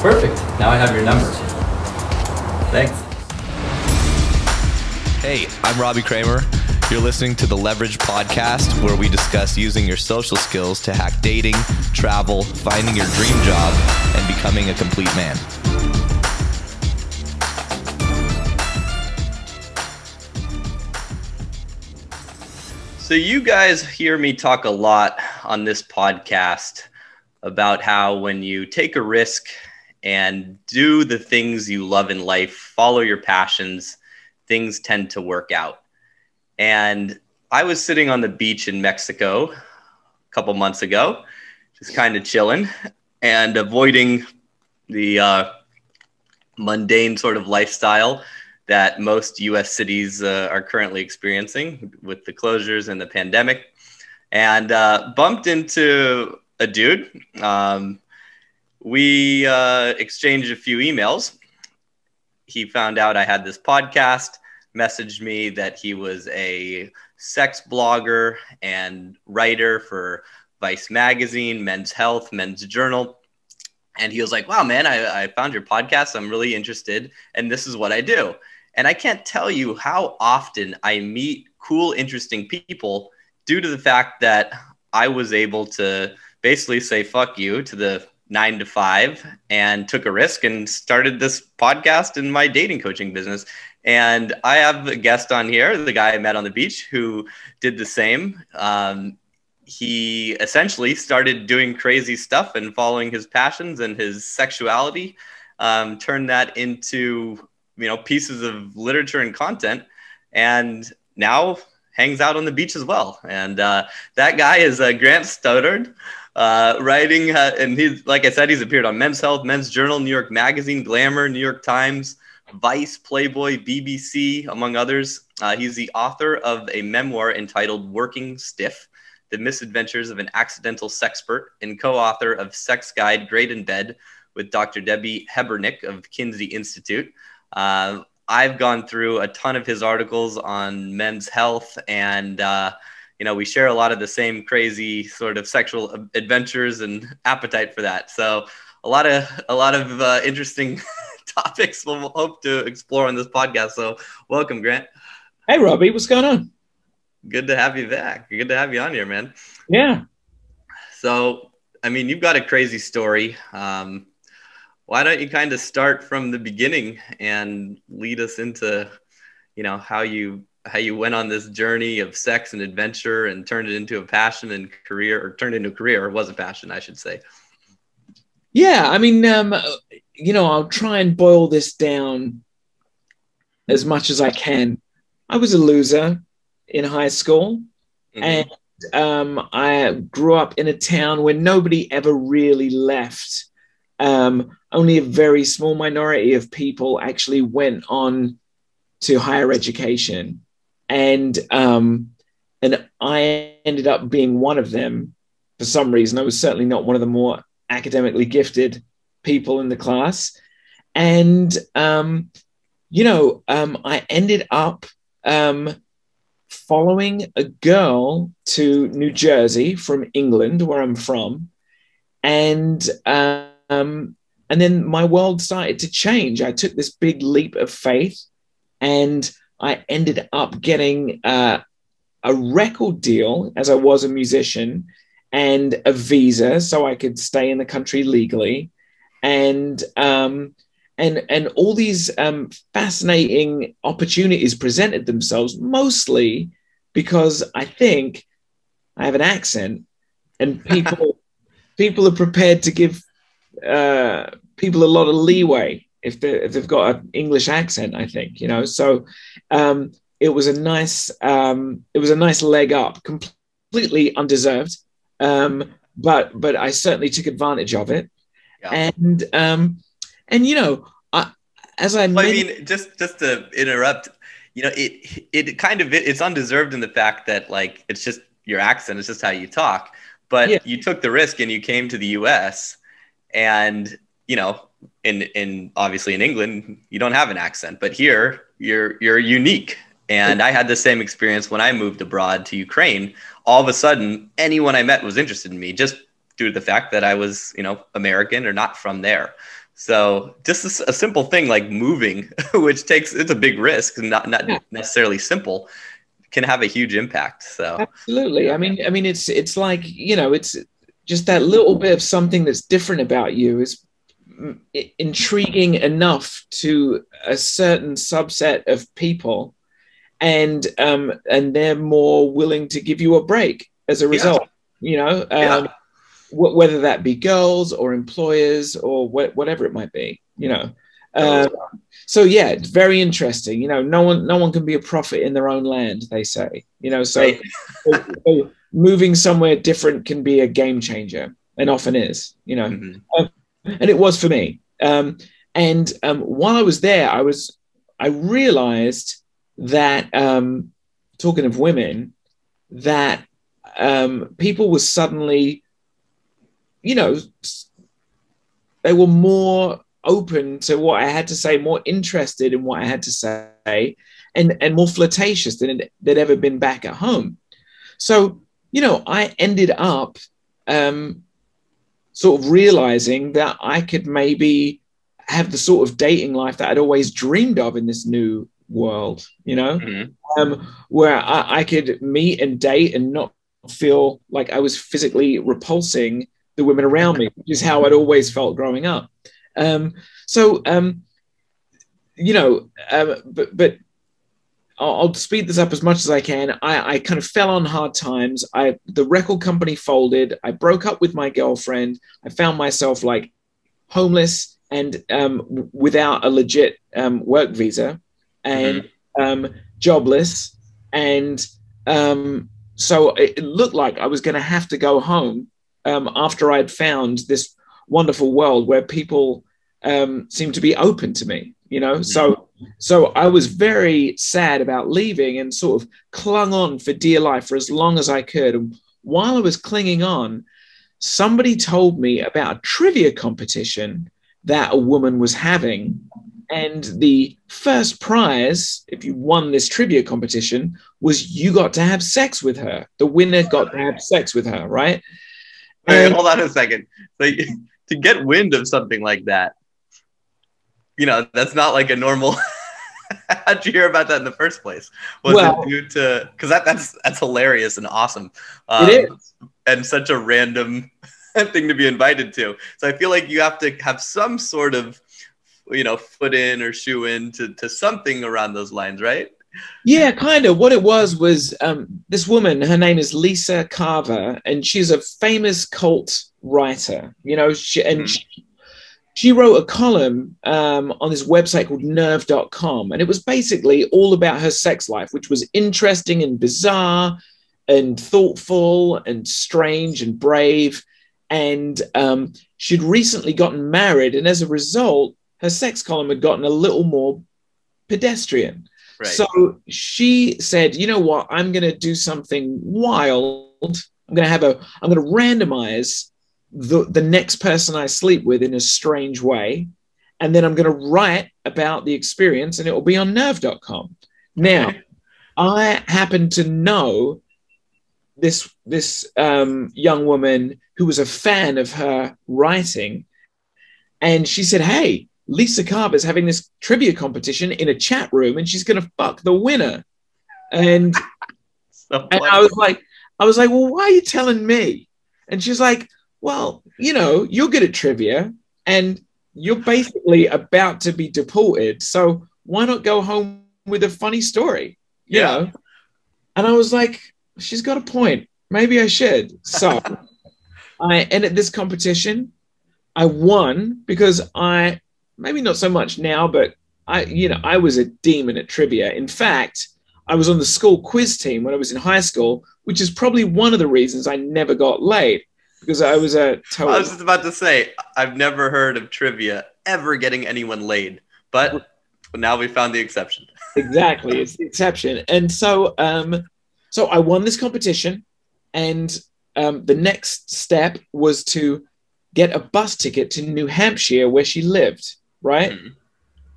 Perfect. Now I have your number. Thanks. Hey, I'm Robbie Kramer. You're listening to the Leverage Podcast, where we discuss using your social skills to hack dating, travel, finding your dream job, and becoming a complete man. So, you guys hear me talk a lot on this podcast about how when you take a risk and do the things you love in life, follow your passions, things tend to work out. And I was sitting on the beach in Mexico a couple months ago, just kind of chilling and avoiding the uh, mundane sort of lifestyle that most US cities uh, are currently experiencing with the closures and the pandemic. And uh, bumped into a dude. Um, we uh, exchanged a few emails. He found out I had this podcast, messaged me that he was a sex blogger and writer for Vice Magazine, Men's Health, Men's Journal. And he was like, wow, man, I, I found your podcast. I'm really interested. And this is what I do. And I can't tell you how often I meet cool, interesting people due to the fact that I was able to basically say fuck you to the nine to five and took a risk and started this podcast in my dating coaching business. And I have a guest on here, the guy I met on the beach who did the same. Um, he essentially started doing crazy stuff and following his passions and his sexuality, um, turned that into you know pieces of literature and content, and now hangs out on the beach as well. And uh, that guy is uh, Grant Stoddard uh, writing, uh, and he's like I said, he's appeared on Men's Health, Men's Journal, New York Magazine, Glamour, New York Times, Vice, Playboy, BBC, among others. Uh, he's the author of a memoir entitled "Working Stiff." The Misadventures of an Accidental Sexpert, and co author of Sex Guide Great in Bed with Dr. Debby Herbenick of Kinsey Institute. Uh, I've gone through a ton of his articles on men's health and uh, you know, we share a lot of the same crazy sort of sexual adventures and appetite for that. So a lot of a lot of uh, interesting topics we'll hope to explore on this podcast. So welcome, Grant. Hey, Robbie, what's going on? Good to have you back. Good to have you on here, man. Yeah. So, I mean, you've got a crazy story. Um, why don't you kind of start from the beginning and lead us into, you know, how you how you went on this journey of sex and adventure and turned it into a passion and career or turned into a career or was a passion i should say. Yeah i mean um, you know i'll try and boil this down as much as i can. I was a loser in high school mm-hmm. and um, i grew up in a town where nobody ever really left. Um, only a very small minority of people actually went on to higher education and um, and I ended up being one of them for some reason. I was certainly not one of the more academically gifted people in the class, and um, you know, um, I ended up um, following a girl to New Jersey from England, where I'm from, and um, and then my world started to change. I took this big leap of faith, and I ended up getting uh, a record deal as I was a musician and a visa so I could stay in the country legally. And um, and and all these um, fascinating opportunities presented themselves mostly because I think I have an accent and people people are prepared to give uh, people a lot of leeway if, they, if they've got an English accent, I think, you know. So um, it was a nice um, it was a nice leg up, completely undeserved, um, but but I certainly took advantage of it, yeah. and um, and you know, I, as I, well, I mean, just just to interrupt, you know, it it kind of it's undeserved in the fact that like it's just your accent, it's just how you talk, but yeah. you took the risk and you came to the U.S. and you know in in obviously in England you don't have an accent, but here you're you're unique. And I had the same experience when I moved abroad to Ukraine. All of a sudden, anyone I met was interested in me just due to the fact that I was, you know, American or not from there. So just a simple thing like moving, which takes it's a big risk, not not Yeah. necessarily simple, can have a huge impact. So Absolutely. I mean, I mean, it's it's like you know, it's just that little bit of something that's different about you is intriguing enough to a certain subset of people, and um, and they're more willing to give you a break as a Yeah. result. You know, um, Yeah. wh- whether that be girls or employers or wh- whatever it might be. You know. Um, so yeah, it's very interesting. You know, no one no one can be a prophet in their own land. They say. You know, so so- so moving somewhere different can be a game changer and often is you know Mhm. And it was for me. Um, and um, while i was there i was i realized that um, talking of women that um, people were suddenly you know they were more open to what i had to say more interested in what i had to say and and more flirtatious than they'd ever been back at home. So, you know, I ended up um, sort of realizing that I could maybe have the sort of dating life that I'd always dreamed of in this new world, you know, Mhm. um, where I, I could meet and date and not feel like I was physically repulsing the women around me, which is how I'd always felt growing up. Um, so, um, you know, um, but, but I'll, I'll speed this up as much as I can. I, I kind of fell on hard times. I the record company folded. I broke up with my girlfriend. I found myself like homeless and um, without a legit um, work visa and um, jobless. And um, so it, it looked like I was going to have to go home um, after I'd found this wonderful world where people um, seemed to be open to me. You know, so so I was very sad about leaving and sort of clung on for dear life for as long as I could. And while I was clinging on, somebody told me about a trivia competition that a woman was having. And the first prize, if you won this trivia competition, was you got to have sex with her. The winner got to have sex with her, right? Wait, And- hold on a second. Like to get wind of something like that, you know, that's not like a normal. How'd you hear about that in the first place? Was Well- it due to because that, that's that's hilarious and awesome. Um, It is. and such a random thing to be invited to. So I feel like you have to have some sort of, you know, foot in or shoe in to, to something around those lines, right? Yeah, kind of. What it was was um, this woman. Her name is Lisa Carver, and she's a famous cult writer. You know, she, and Mhm. she, she wrote a column um, on this website called Nerve.com, and it was basically all about her sex life, which was interesting and bizarre, and thoughtful and strange and brave. And um, she'd recently gotten married, and as a result, her sex column had gotten a little more pedestrian. Right. So she said, you know what? I'm going to do something wild. I'm going to have a, I'm going to randomize the, the next person I sleep with in a strange way. And then I'm going to write about the experience and it will be on nerve.com. Now, I happen to know this, this um, young woman who was a fan of her writing. And she said, Hey, Lisa Carver's having this trivia competition in a chat room and she's going to fuck the winner. And, So and. I was like, I was like, well, why are you telling me? And she's like, well, you know, you're good at trivia and you're basically about to be deported. So why not go home with a funny story? You Yeah. know? And I was like, she's got a point. Maybe I should. So I entered this competition. I won because I maybe not so much now, but I, you know, I was a demon at trivia. In fact, I was on the school quiz team when I was in high school, which is probably one of the reasons I never got laid because I was a I was just about to say, I've never heard of trivia ever getting anyone laid, but now we found the exception. exactly it's the exception and so um so i won this competition and um the next step was to get a bus ticket to new hampshire where she lived right Mhm.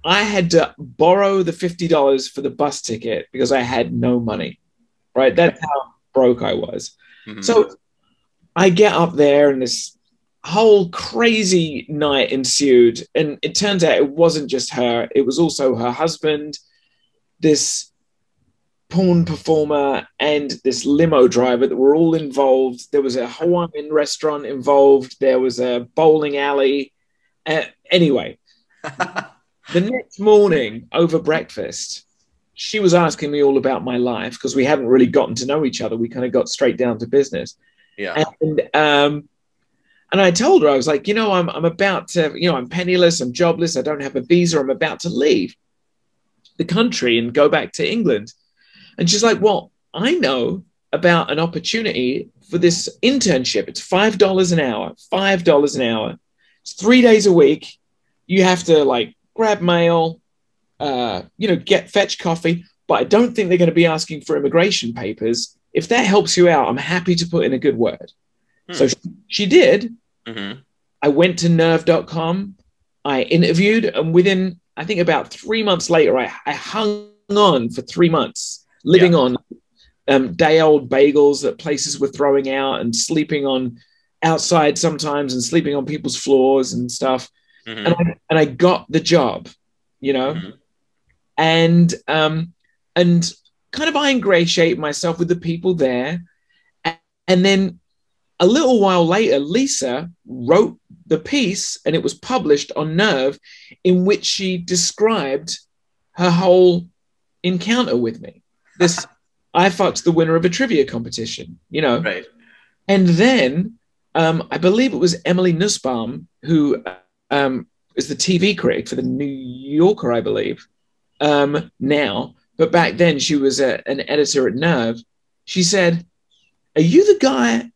i had to borrow the $50 for the bus ticket because i had no money right that's how broke i was Mhm. so I get up there and this whole crazy night ensued. And it turns out it wasn't just her, it was also her husband, this porn performer, and this limo driver that were all involved. There was a Hawaiian restaurant involved, there was a bowling alley. Uh, anyway, the next morning over breakfast, she was asking me all about my life because we hadn't really gotten to know each other. We kind of got straight down to business. Yeah. And um, and I told her I was like, you know, I'm I'm about to, you know, I'm penniless, I'm jobless, I don't have a visa, I'm about to leave the country and go back to England. And she's like, well, I know about an opportunity for this internship. It's five dollars an hour. Five dollars an hour. It's three days a week. You have to like grab mail, uh, you know, get fetch coffee. But I don't think they're going to be asking for immigration papers. If that helps you out, I'm happy to put in a good word. Hmm. So she, she did. Mhm. I went to nerve.com. I interviewed, and within, I think about three months later, I, I hung on for three months, living on um, day old bagels that places were throwing out and sleeping on outside sometimes and sleeping on people's floors and stuff. Mhm. And, I, and I got the job, you know, Mhm. and um, and kind of I ingratiate myself with the people there. And then a little while later, Lisa wrote the piece and it was published on Nerve, in which she described her whole encounter with me. This I fucked the winner of a trivia competition, you know. Right. And then um, I believe it was Emily Nussbaum, who um, is the TV critic for the New Yorker, I believe, um, now. But back then she was a, an editor at Nerve. She said, Are you the guy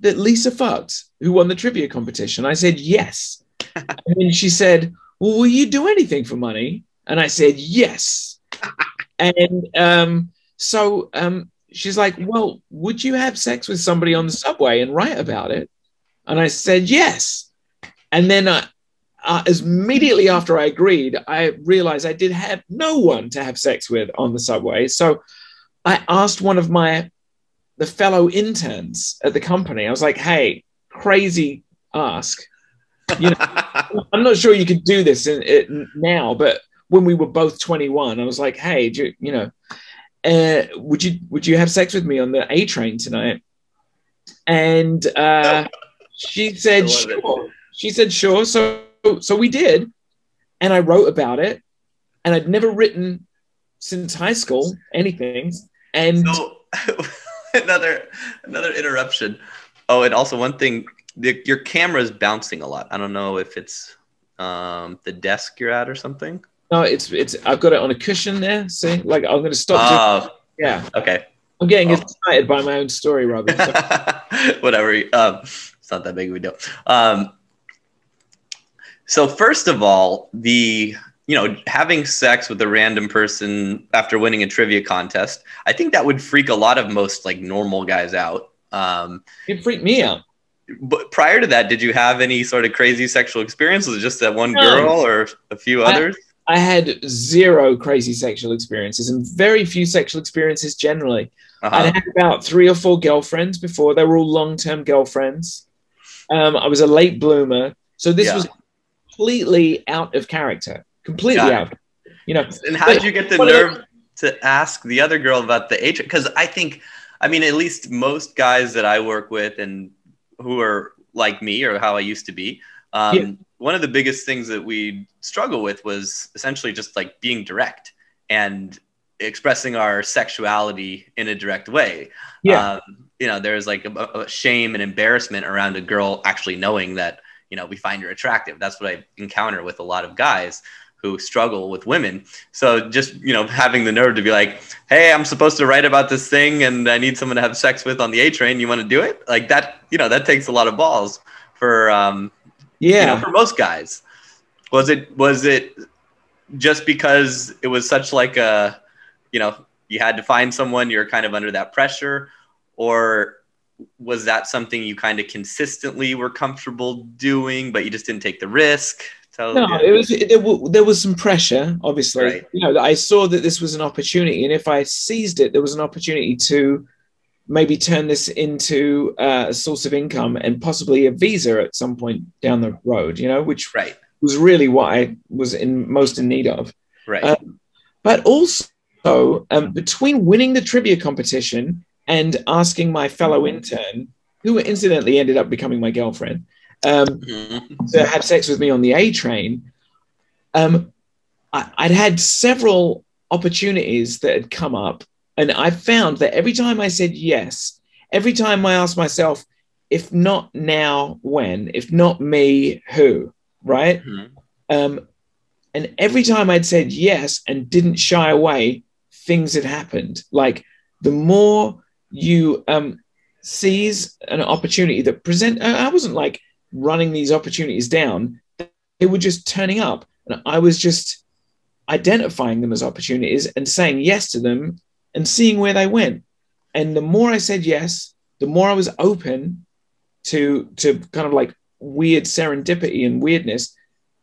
that Lisa fucked who won the trivia competition? I said, Yes. and then she said, Well, will you do anything for money? And I said, Yes. and um, so um, she's like, Well, would you have sex with somebody on the subway and write about it? And I said, Yes. And then uh, uh, as immediately after I agreed, I realized I did have no one to have sex with on the subway. So I asked one of my the fellow interns at the company. I was like, "Hey, crazy ask. You know, I'm not sure you could do this in, it now, but when we were both 21, I was like, "Hey, do you, you know, uh, would you would you have sex with me on the A train tonight?" And uh, she said, I love it. "Sure." She said, "Sure." So so we did, and I wrote about it, and I'd never written since high school anything, and So another another interruption. Oh, and also one thing, the, your camera is bouncing a lot. I don't know if it's um, the desk you're at or something. no, it's it's I've got it on a cushion there. See, like I'm going to stop. Oh, yeah, okay. I'm getting Oh. excited by my own story. So- Whatever. Um, it's not that big of a deal. Um, so first of all, the you know having sex with a random person after winning a trivia contest, I think that would freak a lot of most like normal guys out. Um, it freaked me out. but prior to that, did you have any sort of crazy sexual experience? Was it just that one No. girl or a few I- others? I had zero crazy sexual experiences and very few sexual experiences generally. Uh-huh. I'd had about three or four girlfriends before. They were all long term girlfriends. Um, I was a late bloomer. So this Yeah. was completely out of character, completely out. You know, And how did you get the nerve to ask the other girl about the age? Because I think, I mean, at least most guys that I work with and who are like me or how I used to be, um, Yeah. one of the biggest things that we struggle with was essentially just like being direct and expressing our sexuality in a direct way. Yeah. Um, you know, there's like a, a shame and embarrassment around a girl actually knowing that, you know, we find her attractive. That's what I encounter with a lot of guys who struggle with women. So just, you know, having the nerve to be like, hey, I'm supposed to write about this thing and I need someone to have sex with on the A train. You want to do it? Like that, you know, that takes a lot of balls for, um, yeah. you know, for most guys. Was it, was it just because it was such like a, you know, you had to find someone, you're kind of under that pressure or was that something you kind of consistently were comfortable doing, but you just didn't take the risk? Tell, No, it was there, w- there was some pressure, obviously. Right. You know, I saw that this was an opportunity, and if I seized it, there was an opportunity to maybe turn this into uh, a source of income and possibly a visa at some point down the road, you know, which Right. was really what I was in most in need of. Right. Um, but also um, between winning the trivia competition and asking my fellow intern, who incidentally ended up becoming my girlfriend, um, Mhm. to have sex with me on the A train, um, I, I'd had several opportunities that had come up, and I found that every time I said yes, every time I asked myself, if not now, when? If not me, who? Right? Mhm. Um, and every time I'd said yes and didn't shy away, things had happened. Like the more you um, seize an opportunity that present, I wasn't like running these opportunities down; they were just turning up, and I was just identifying them as opportunities and saying yes to them and seeing where they went. And the more I said yes, the more I was open to to kind of like weird serendipity and weirdness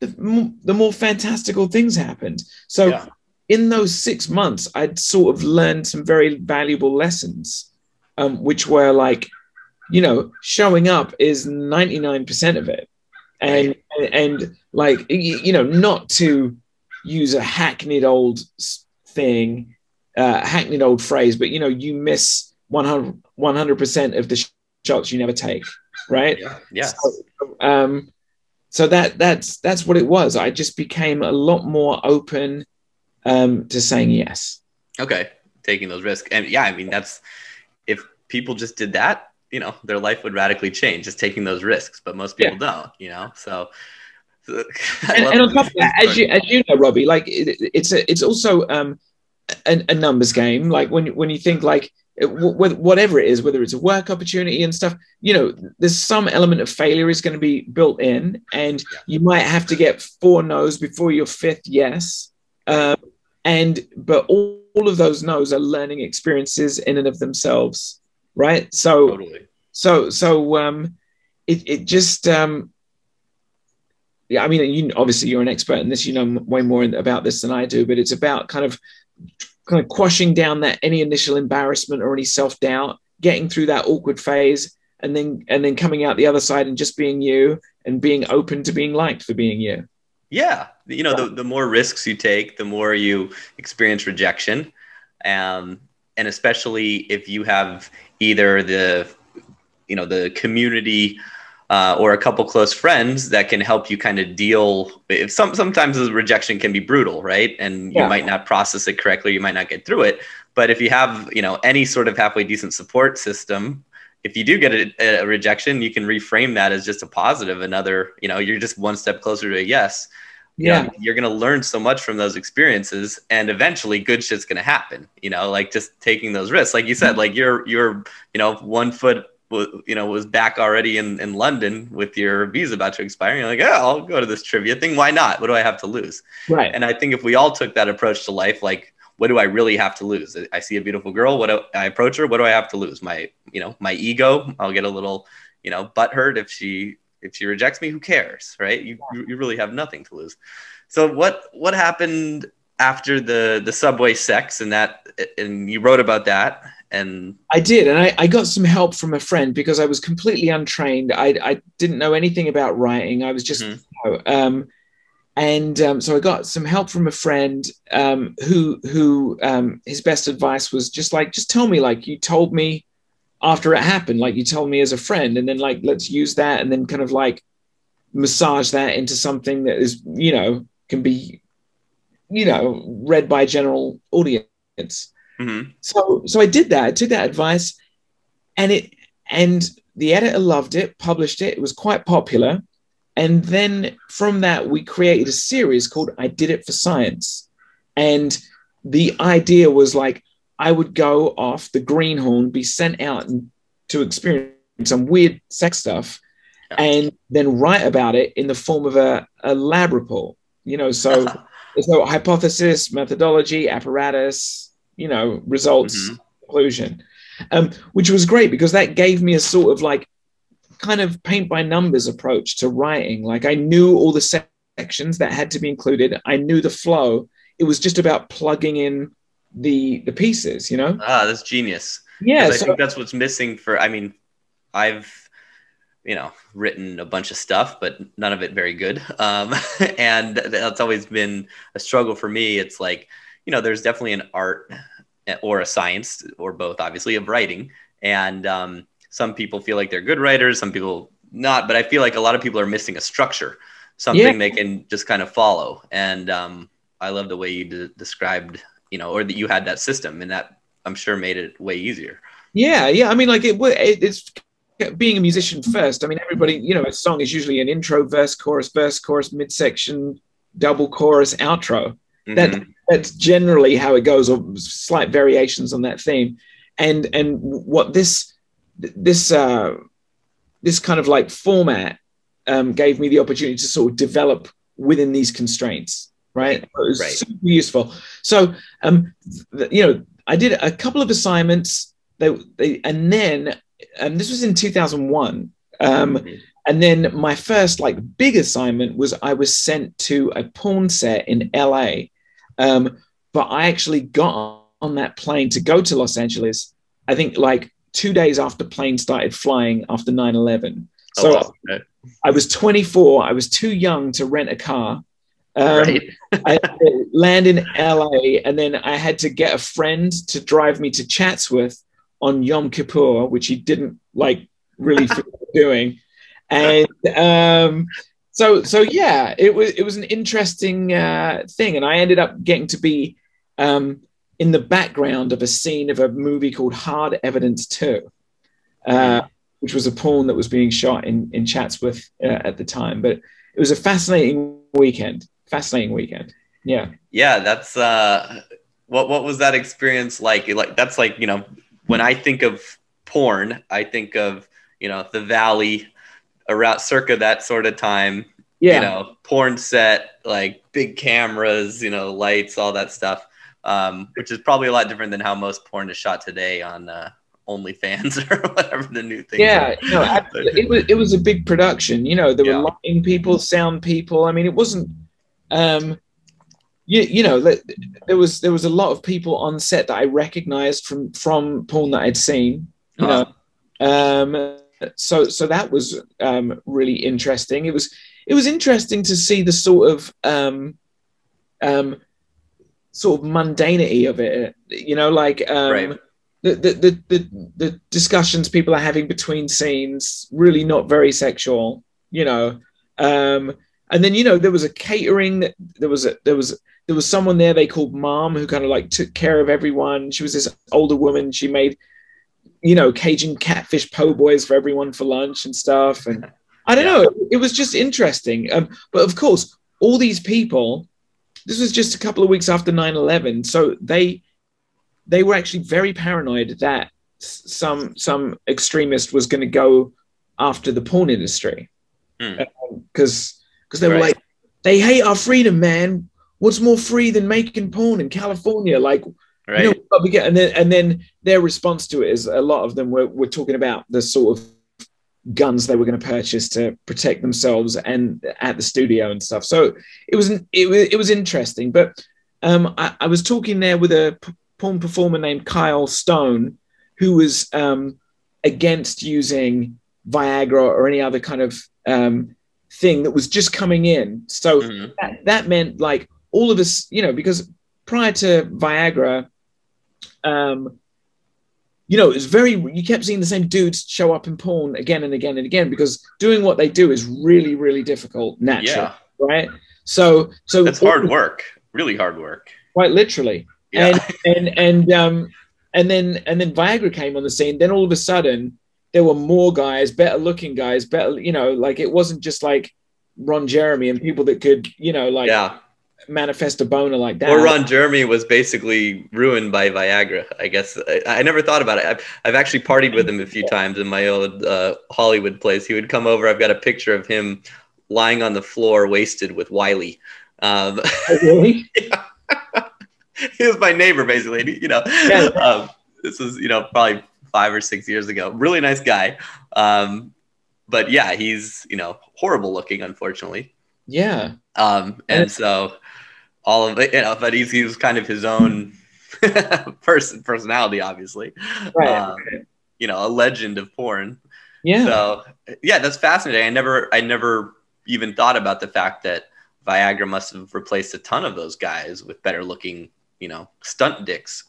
the, m- the more fantastical things happened. So Yeah. in those six months, I'd sort of learned some very valuable lessons, um, which were like, you know, showing up is 99% of it. And, and like, you know, not to use a hackneyed old thing, uh, hackneyed old phrase, but, you know, you miss 100, 100% of the sh- shots you never take, right? Yeah. Yeah. So, um, so that that's that's what it was. I just became a lot more open um, to saying yes. Okay. Taking those risks. And yeah, I mean, that's people just did that, you know, their life would radically change just taking those risks. But most people don't, you know, so. so And, and on top of that, as you as you know, Robbie, like it, it's a, it's also um, a, a numbers game. Like when when you think like it- wh- whatever it is, whether it's a work opportunity and stuff, you know, there's some element of failure is going to be built in, and Yeah. you might have to get four no's before your fifth yes. Um, and but all, all of those no's are learning experiences in and of themselves, right? So totally. so so um it, it just um yeah i mean you obviously you're an expert in this you know way more about this than i do but it's about kind of kind of quashing down that any initial embarrassment or any self-doubt getting through that awkward phase and then and then coming out the other side and just being you and being open to being liked for being you Yeah. You know, the, the more risks you take, the more you experience rejection. Um, and especially if you have either the, you know, the community uh, or a couple close friends that can help you kind of deal if some, sometimes the rejection can be brutal, right? And you might not process it correctly. You might not get through it. But if you have, you know, any sort of halfway decent support system, if you do get a, a rejection, you can reframe that as just a positive. Another, you know, you're just one step closer to a yes. You yeah know, you're going to learn so much from those experiences, and eventually, good shit's going to happen. You know, like just taking those risks. Like you said, like you're you're you know one foot you know was back already in in London with your visa about to expire. You're like, oh, I'll go to this trivia thing. Why not? What do I have to lose? right And I think if we all took that approach to life, like, what do I really have to lose? I see a beautiful girl. What do I approach her? What do I have to lose? My, you know, my ego. I'll get a little, you know, butthurt if she if she rejects me. Who cares, right? You you really have nothing to lose. So what what happened after the the subway sex and that and you wrote about that and I did, and I, I got some help from a friend because I was completely untrained. I, I didn't know anything about writing. I was just, Mhm. you know, um, and um, so I got some help from a friend um, who who um, his best advice was just like, just tell me like you told me after it happened, like you told me as a friend, and then like let's use that, and then kind of like massage that into something that is you know can be you know read by a general audience Mhm. so so I did that. I took that advice, and it and the editor loved it, published it. It was quite popular, and then from that we created a series called "I Did It for Science," and the idea was like I would go off the greenhorn, be sent out to experience some weird sex stuff, and then write about it in the form of a, a lab report. You know, so so hypothesis, methodology, apparatus, you know, results, Mhm. conclusion, um, which was great because that gave me a sort of like kind of paint by numbers approach to writing. Like I knew all the sections that had to be included. I knew the flow. It was just about plugging in the the pieces, you know. ah, that's genius. Yeah, 'Cause I think that's what's missing for. I mean, I've you know written a bunch of stuff, but none of it very good. Um, and that's always been a struggle for me. It's like you know, there's definitely an art or a science or both, obviously, of writing. And um, some people feel like they're good writers, some people not. But I feel like a lot of people are missing a structure, something Yeah. they can just kind of follow. And um, I love the way you de- described, you know, or that you had that system, and that I'm sure made it way easier. Yeah, yeah. I mean, like it, it, it's being a musician first. I mean, everybody, you know, a song is usually an intro, verse, chorus, verse, chorus, midsection, double chorus, outro. That Mhm. that's generally how it goes, or slight variations on that theme. And and what this this uh, this kind of like format um, gave me the opportunity to sort of develop within these constraints. Right, it was Right. super useful. So, um, th- you know, I did a couple of assignments. They, they and then um, this was in 2001. Um, Mhm. and then my first like big assignment was I was sent to a porn set in LA. Um, but I actually got on that plane to go to Los Angeles. I think like two days after plane started flying after 9 11. Oh, So wow. I was 24. I was too young to rent a car. Um, right. I land in LA, and then I had to get a friend to drive me to Chatsworth on Yom Kippur, which he didn't like really doing. And um, so, so yeah, it was it was an interesting uh, thing, and I ended up getting to be um, in the background of a scene of a movie called Hard Evidence Two. Uh, which was a porn that was being shot in in Chatsworth uh, at the time, but it was a fascinating weekend. Fascinating weekend. Yeah. yeah that's uh what what was that experience like like that's like you know when i think of porn i think of you know the valley around circa that sort of time Yeah. you know porn set like big cameras you know lights all that stuff um which is probably a lot different than how most porn is shot today on uh OnlyFans or whatever the new thing yeah, no, it was it was a big production. You know, there Yeah. were lighting people, sound people. I mean, it wasn't. Um, you, you know, there was there was a lot of people on set that I recognized from from porn that I'd seen. You know, um, so so that was um, really interesting. It was it was interesting to see the sort of um, um, sort of mundanity of it. You know, like um, Right. the, the, the, the, the discussions people are having between scenes really not very sexual you know um and then you know there was a catering that there was a there was there was someone there they called mom who kind of like took care of everyone. She was this older woman. She made you know cajun catfish po' boys for everyone for lunch and stuff. And i don't know. It was just interesting. Um, but of course all these people this was just a couple of weeks after 9-11 so they they were actually very paranoid that some some extremist was going to go after the porn industry. Because because they were like they hate our freedom man. What's more free than making porn in california? Like right you know what we get and then and then their response to it is a lot of them were, were talking about the sort of guns they were going to purchase to protect themselves and at the studio and stuff. So it was it was it was interesting but um I, I was talking there with a p- porn performer named Kyle Stone who was um against using Viagra or any other kind of um thing that was just coming in so Mhm. that, that meant like all of us, you know, because prior to Viagra, um, you know, it was very, you kept seeing the same dudes show up in porn again and again and again because doing what they do is really, really difficult naturally, yeah right? So, so it's hard work really hard work quite literally. yeah And, and, and, um, and then, and then Viagra came on the scene. Then all of a sudden, there were more guys, better looking guys, better, you know, like it wasn't just like Ron Jeremy and people that could, you know, like yeah manifest a boner like that. Or Ron Jeremy was basically ruined by Viagra. I guess I, I never thought about it. I've, I've actually partied with him a few times in my old uh, Hollywood place. He would come over. I've got a picture of him lying on the floor, wasted with Wiley. Um, Oh, really? he was my neighbor, basically. You know, Yeah. um, this was you know probably five or six years ago. Really nice guy. Um, but yeah, he's you know horrible looking, unfortunately. Yeah. Um, and so all of it, you know, but he's he was kind of his own person personality, obviously. Right. Um, you know, a legend of porn. Yeah. So yeah, that's fascinating. I never I never even thought about the fact that Viagra must have replaced a ton of those guys with better looking, you know, stunt dicks.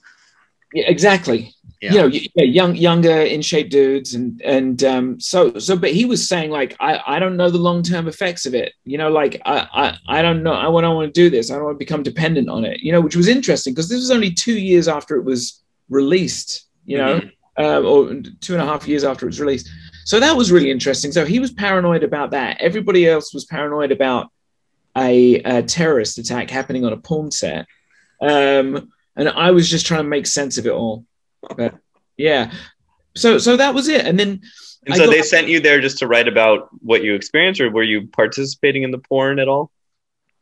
Yeah, exactly. Yeah. You know, yeah, young, younger, in shape dudes, and and um, so so. But he was saying like, I I don't know the long term effects of it. You know, like I I I don't know. I want I want to do this. I don't want to become dependent on it. You know, which was interesting because this was only two years after it was released. You know, Mhm. um, or two and a half years after it was released. So that was really interesting. So he was paranoid about that. Everybody else was paranoid about a, a terrorist attack happening on a porn set. Um, and I was just trying to make sense of it all. But yeah. So so that was it. And then And I so got- they sent you there just to write about what you experienced, or were you participating in the porn at all?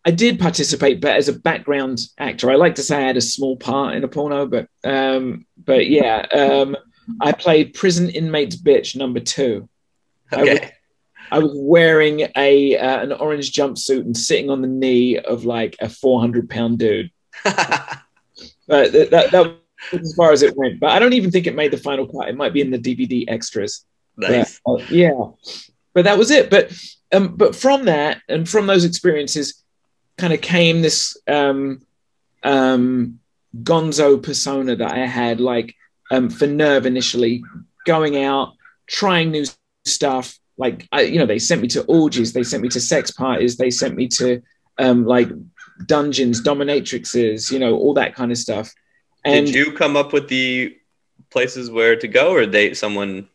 I did participate, but as a background actor, I like to say I had a small part in a porno, but um, but yeah, um, I played prison inmates bitch number two. I Okay. I was wearing a uh, an orange jumpsuit and sitting on the knee of like a 400 pound dude. But that, that, that was as far as it went. But I don't even think it made the final cut. It might be in the DVD extras. nice. But, uh, yeah. But that was it. But um, but from that and from those experiences, kind of came this um, um, Gonzo persona that I had, like um, for Nerve initially, going out, trying new stuff. Like I, you know, they sent me to orgies, they sent me to sex parties, they sent me to um, like dungeons, dominatrixes, you know, all that kind of stuff. And Did you come up with the places where to go, or they someone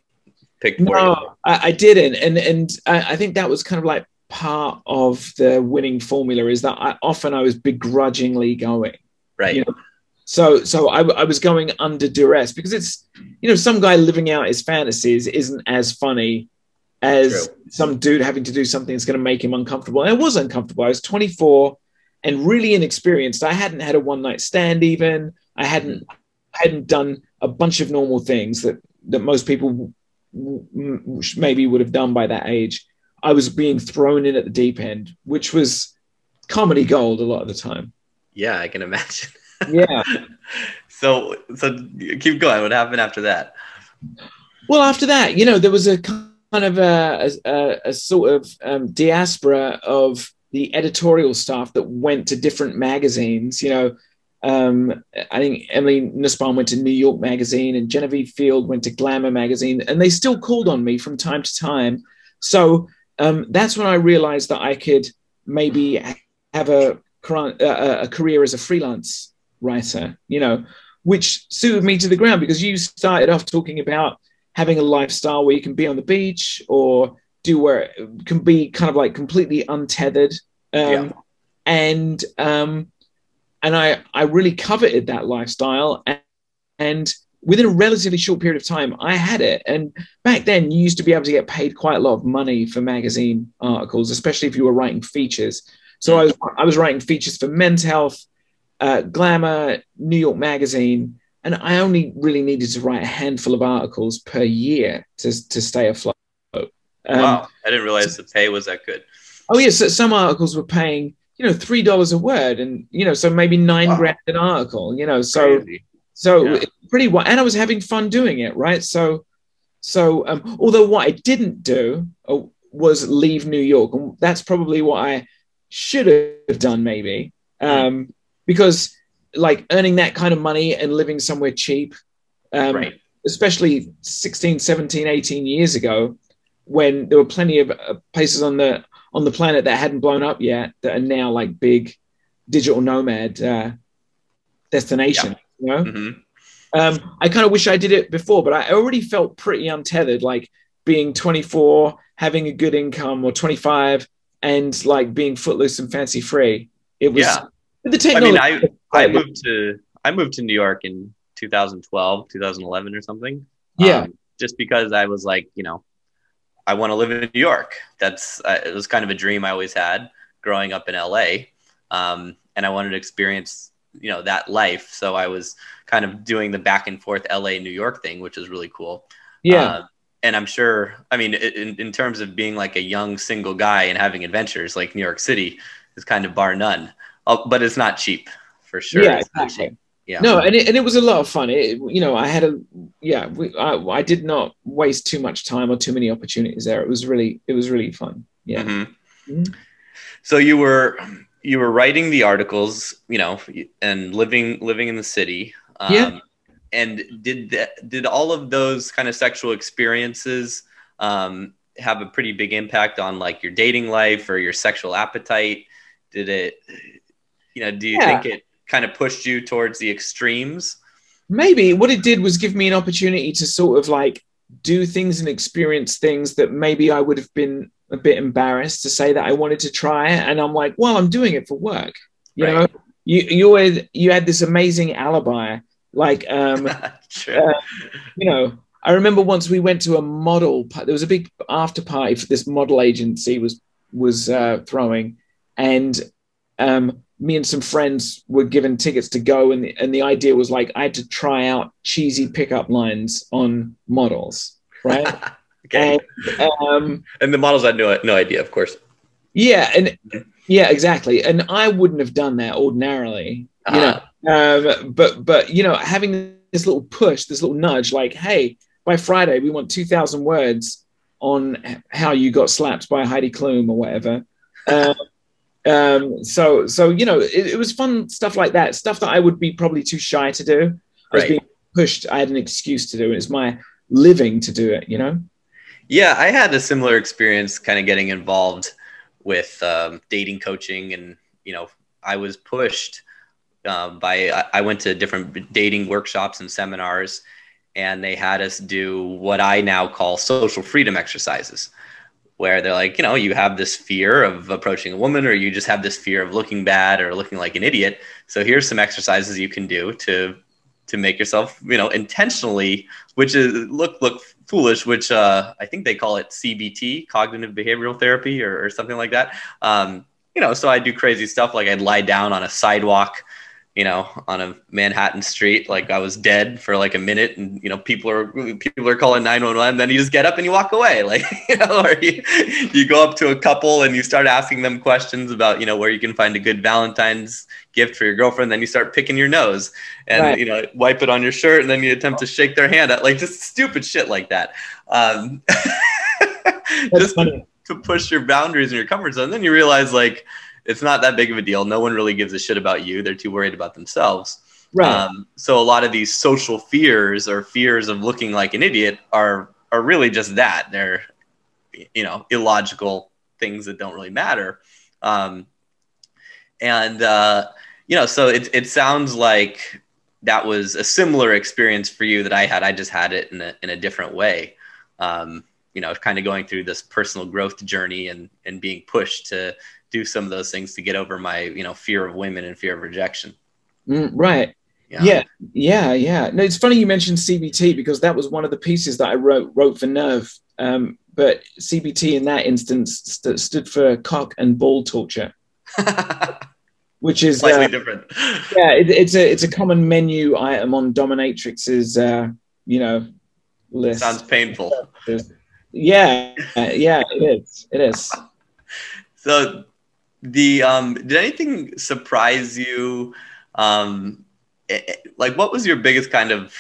picked for? No, I, I didn't, and and I, I think that was kind of like part of the winning formula is that I, often I was begrudgingly going. Right. you know, So so I, I was going under duress because it's you know some guy living out his fantasies isn't as funny as True. some dude having to do something that's going to make him uncomfortable. And I was uncomfortable. I was 24 and really inexperienced. I hadn't had a one night stand even. I hadn't hadn't done a bunch of normal things that that most people maybe would have done by that age. I was being thrown in at the deep end, which was comedy gold a lot of the time. Yeah, I can imagine. Yeah. so so keep going. What happened after that? Well, after that, you know, there was a kind of a, a, a sort of um, diaspora of the editorial staff that went to different magazines. You know, um, I think Emily Nussbaum went to New York Magazine and Genevieve Field went to Glamour Magazine, and they still called on me from time to time. So um, that's when I realized that I could maybe have a, a, career as a freelance writer, you know, which suited me to the ground because you started off talking about having a lifestyle where you can be on the beach or do where it can be kind of like completely untethered. Um, Yeah. And um, and I I really coveted that lifestyle and, and within a relatively short period of time I had it. And back then you used to be able to get paid quite a lot of money for magazine articles, especially if you were writing features. So I was I was writing features for Men's Health, uh, Glamour, New York Magazine, and I only really needed to write a handful of articles per year to, to stay afloat. Um, wow, I didn't realize the pay was that good. Oh yes, so some articles were paying you know three dollars a word, and you know so maybe nine Wow. grand an article. You know, so Crazy. so Yeah. pretty well, and I was having fun doing it, right? So so um, although what I didn't do uh, was leave New York, and that's probably what I should have done maybe, um, because like earning that kind of money and living somewhere cheap, um, right. especially 16 17 18 years ago when there were plenty of uh, places on the on the planet that hadn't blown up yet that are now like big digital nomad uh, destination you know hmm um, i kind of wish i did it before but i already felt pretty untethered like being 24 having a good income or 25 and like being footloose and fancy free it was Yeah. the I technology mean, I I moved to I moved to New York in 2012, 2011 or something. Yeah. Um, just because I was like, you know, I want to live in New York. That's uh, it was kind of a dream I always had growing up in LA, um, and I wanted to experience you know that life. So I was kind of doing the back and forth LA New York thing, which is really cool. yeah Uh, and I'm sure, I mean, in, in terms of being like a young single guy and having adventures, like New York City is kind of bar none. Oh, but it's not cheap for sure. yeah It's not exactly cheap. Yeah. No, and it, and it was a lot of fun. It, you know, I had a yeah, we, I, I did not waste too much time or too many opportunities there. It was really it was really fun. Yeah. Mhm. Mhm. So you were you were writing the articles, you know, and living living in the city. Um, Yeah. And did that, did all of those kind of sexual experiences um, have a pretty big impact on like your dating life or your sexual appetite? Did it, you know, do you Yeah. think it kind of pushed you towards the extremes? Maybe what it did was give me an opportunity to sort of like do things and experience things that maybe I would have been a bit embarrassed to say that I wanted to try it. And I'm like, well, I'm doing it for work. You Right. know, you you had you had this amazing alibi. Like um, Sure. you know, I remember once we went to a model. There was a big after party for this model agency was was uh, throwing, and um, me and some friends were given tickets to go, and the, and the idea was like I had to try out cheesy pickup lines on models, right? okay. and, um, And the models had no no idea, of course. yeah, and yeah, exactly. And I wouldn't have done that ordinarily, you know. Um, but but you know, having this little push, this little nudge, like, hey, by Friday we want two thousand words on how you got slapped by Heidi Klum or whatever. Um, um, so so you know, it, it was fun stuff like that, stuff that I would be probably too shy to do. I was being pushed. I had an excuse to do it. It's my living to do it. You know. Yeah, I had a similar experience kind of getting involved with um, dating coaching. And, you know, I was pushed um, by, I, I went to different dating workshops and seminars, and they had us do what I now call social freedom exercises, where they're like, you know, you have this fear of approaching a woman, or you just have this fear of looking bad or looking like an idiot. So here's some exercises you can do to to make yourself, you know, intentionally, which is look look foolish, which uh, I think they call it CBT, cognitive behavioral therapy, or, or something like that. Um, you know, so I do crazy stuff like I'd lie down on a sidewalk, you know, on a Manhattan street, like I was dead for like a minute, and you know, people are people are calling nine one one. Then you just get up and you walk away, like you know, or you, you go up to a couple and you start asking them questions about you know where you can find a good Valentine's gift for your girlfriend. Then you start picking your nose and Right. you know wipe it on your shirt, and then you attempt to shake their hand, at, like just stupid shit like that. Um, just funny. to push your boundaries and your comfort zone. Then you realize like it's not that big of a deal. No one really gives a shit about you. They're too worried about themselves. Right. Um, so a lot of these social fears or fears of looking like an idiot are are really just that. They're you know illogical things that don't really matter. Um, and uh, you know, so it it sounds like that was a similar experience for you that I had. I just had it in a in a different way. Um, you know, kind of going through this personal growth journey and and being pushed to do some of those things to get over my you know fear of women and fear of rejection. Mm, right. Yeah. yeah, yeah, No, it's funny you mentioned CBT because that was one of the pieces that I wrote wrote for Nerve. Um, but CBT in that instance st- stood for cock and ball torture, which is Slightly uh, different. yeah, it, it's a it's a common menu item on Dominatrix's uh, you know list. Sounds painful. yeah, yeah, it is. It is. So, the um, did anything surprise you? Um, eh, eh, like, what was your biggest kind of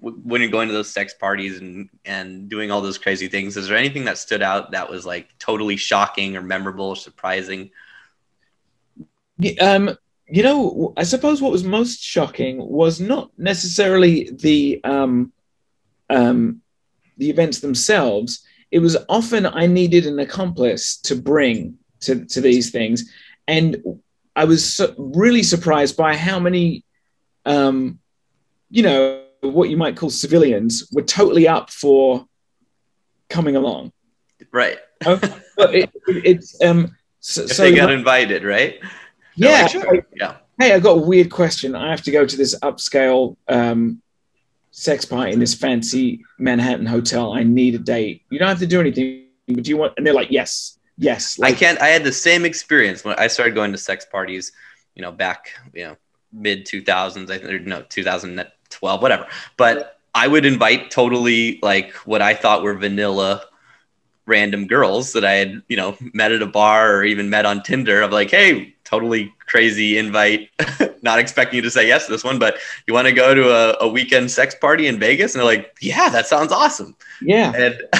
when you're going to those sex parties and and doing all those crazy things? Is there anything that stood out that was like totally shocking or memorable or surprising? Um, you know, I suppose what was most shocking was not necessarily the um, um, the events themselves. It was often I needed an accomplice to bring to, to these things, and I was really surprised by how many, um, you know, what you might call civilians were totally up for coming along. Right. But it, it, it's um, so, If so they got invited, right? Yeah, like, sure. Yeah. hey, I got a weird question. I have to go to this upscale um, sex party in this fancy Manhattan hotel. I need a date. You don't have to do anything, but do you want? And they're like, yes, yes. I can't. I had the same experience when I started going to sex parties. You know, back you know mid two thousands. I think no two thousand twelve, whatever. But I would invite totally like what I thought were vanilla random girls that I had, you know, met at a bar or even met on Tinder of like, hey, totally crazy invite, not expecting you to say yes to this one, but you want to go to a, a, weekend sex party in Vegas? And they're like, yeah, that sounds awesome. Yeah. And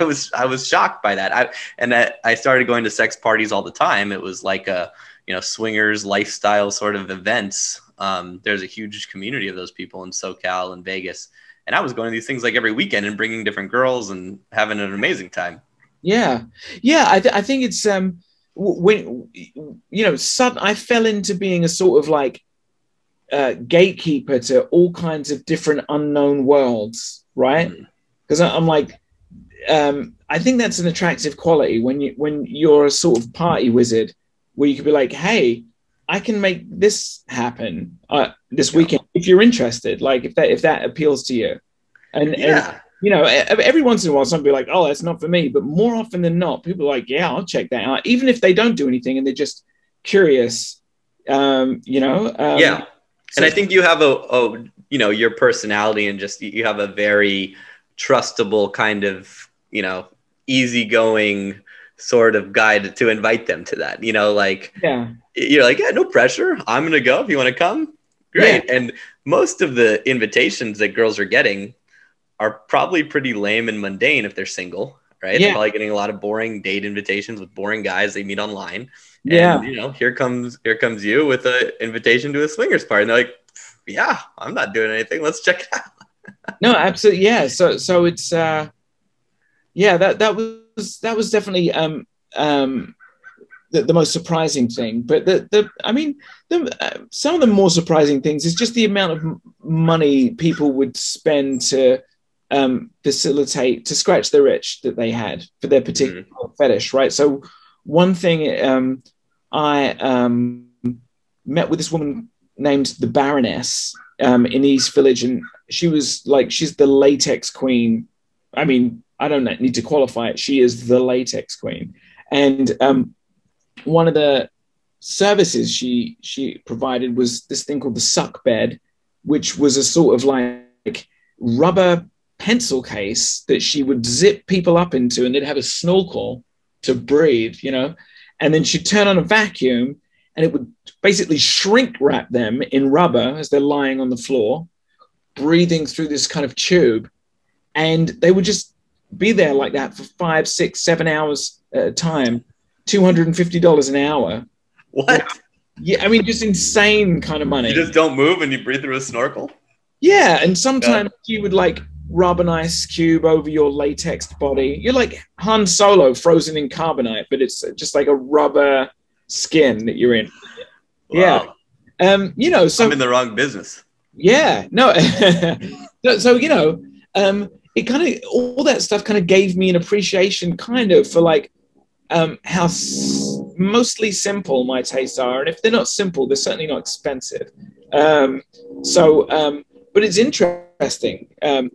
I was, I was shocked by that. I, and I, I started going to sex parties all the time. It was like a, you know, swingers lifestyle sort of events. Um, there's a huge community of those people in SoCal and Vegas and I was going to these things like every weekend and bringing different girls and having an amazing time. Yeah, yeah. I, th- I think it's um when you know sudden I fell into being a sort of like uh, gatekeeper to all kinds of different unknown worlds, right? Because mm. I'm like, um, I think that's an attractive quality when you when you're a sort of party wizard, where you could be like, hey, I can make this happen uh, this yeah. weekend if you're interested. Like if that if that appeals to you, and, yeah. and you know, every once in a while, somebody like, "Oh, that's not for me," but more often than not, people are like, "Yeah, I'll check that out," even if they don't do anything and they're just curious. Um, you know. Um, yeah, so- and I think you have a, a, you know, your personality and just you have a very trustable kind of, you know, easygoing sort of guy to, to invite them to that. You know, like yeah you're like, yeah, no pressure. I'm gonna go if you want to come. Great. Yeah. And most of the invitations that girls are getting are probably pretty lame and mundane if they're single, right? Yeah. They're probably getting a lot of boring date invitations with boring guys they meet online. Yeah. And, you know, here comes here comes you with an invitation to a swingers party. And they're like, yeah, I'm not doing anything. Let's check it out. no, absolutely. Yeah. So so it's uh yeah, that that was that was definitely um um the, the most surprising thing. But the, the I mean, the, uh, some of the more surprising things is just the amount of money people would spend to um, facilitate to scratch the rich that they had for their particular mm. fetish, right? So one thing um, I um, met with this woman named the Baroness um, in East Village, and she was like, she's the latex queen. I mean, I don't need to qualify it. She is the latex queen, and um, one of the services she she provided was this thing called the suck bed, which was a sort of like rubber pencil case that she would zip people up into, and they'd have a snorkel to breathe, you know, and then she'd turn on a vacuum, and it would basically shrink wrap them in rubber as they're lying on the floor, breathing through this kind of tube, and they would just be there like that for five, six, seven hours at a time $250 an hour. What? Yeah, I mean, just insane kind of money. You just don't move and you breathe through a snorkel? Yeah, and sometimes yeah. you would like rub an ice cube over your latex body. You're like Han Solo frozen in carbonite, but it's just like a rubber skin that you're in. Wow. Yeah. Um, you know, so I'm in the wrong business. Yeah, no. so, so, you know, um, it kind of all that stuff kind of gave me an appreciation kind of for like um, how s- mostly simple my tastes are, and if they're not simple, they're certainly not expensive. Um, so, um, but it's interesting, um,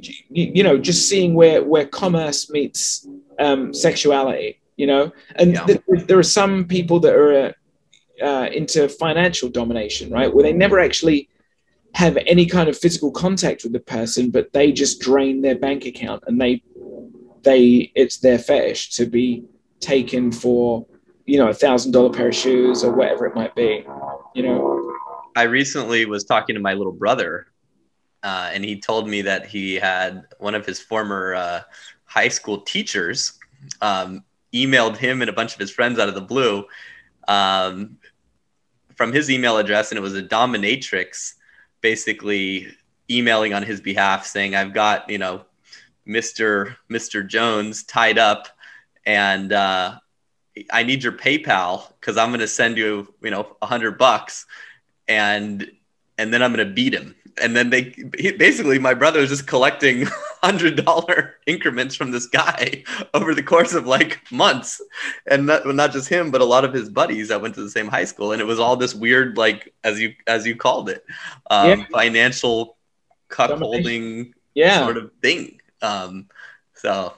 you, you, know, just seeing where where commerce meets um, sexuality. You know, and yeah. th- there are some people that are uh, uh, into financial domination, right, where they never actually have any kind of physical contact with the person, but they just drain their bank account and they they it's their fetish to be taken for you know a thousand dollar pair of shoes or whatever it might be you know i recently was talking to my little brother uh, and he told me that he had one of his former uh, high school teachers um, emailed him and a bunch of his friends out of the blue um, from his email address and it was a dominatrix basically emailing on his behalf saying i've got you know Mr. Mr. Jones tied up, and uh, I need your PayPal because I'm going to send you, you know, a hundred bucks, and and then I'm going to beat him. And then they he, basically my brother was just collecting hundred dollar increments from this guy over the course of like months, and not, not just him, but a lot of his buddies that went to the same high school, and it was all this weird, like as you as you called it, um, yeah. financial cuckolding yeah. sort of thing. Um, so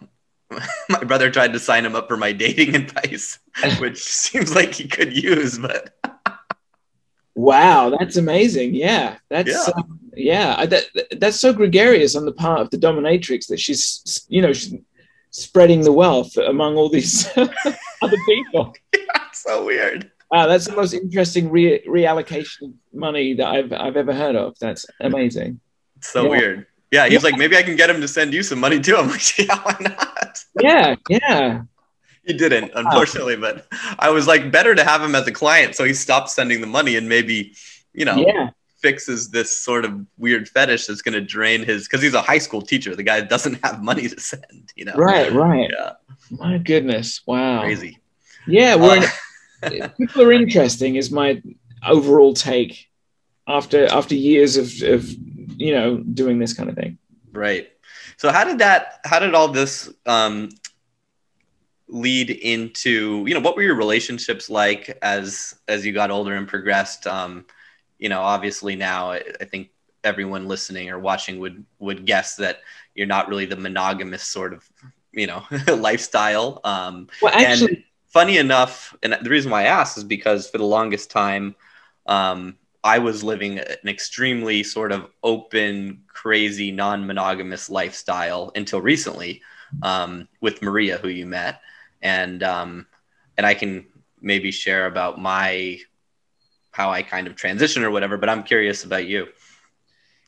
my brother tried to sign him up for my dating advice, which seems like he could use, but wow, that's amazing. Yeah, that's yeah, um, yeah that, that's so gregarious on the part of the dominatrix that she's you know she's spreading the wealth among all these other people. so weird. Wow, that's the most interesting re- reallocation of money that I've I've ever heard of. That's amazing. So Yeah. weird. Yeah, he's Yeah. like, maybe I can get him to send you some money too. I'm like, yeah, why not? Yeah, yeah, He didn't, unfortunately, but I was like, better to have him as a client so he stops sending the money and maybe, you know, yeah, fixes this sort of weird fetish that's going to drain his because he's a high school teacher. The guy doesn't have money to send, you know. right, right. Yeah, My goodness, wow. crazy. Yeah, we're Uh, people are interesting. Is my overall take after after years of of you know doing this kind of thing. right. So how did that? How did all this um, lead into? You know, what were your relationships like as as you got older and progressed? Um, you know, obviously now I, I think everyone listening or watching would would guess that you're not really the monogamous sort of you know lifestyle. Um, Well, actually, funny enough, and the reason why I asked is because for the longest time, um, I was living an extremely sort of open, crazy, non-monogamous lifestyle until recently um, with Maria, who you met, and um, and I can maybe share about my how I kind of transition or whatever. But I'm curious about you.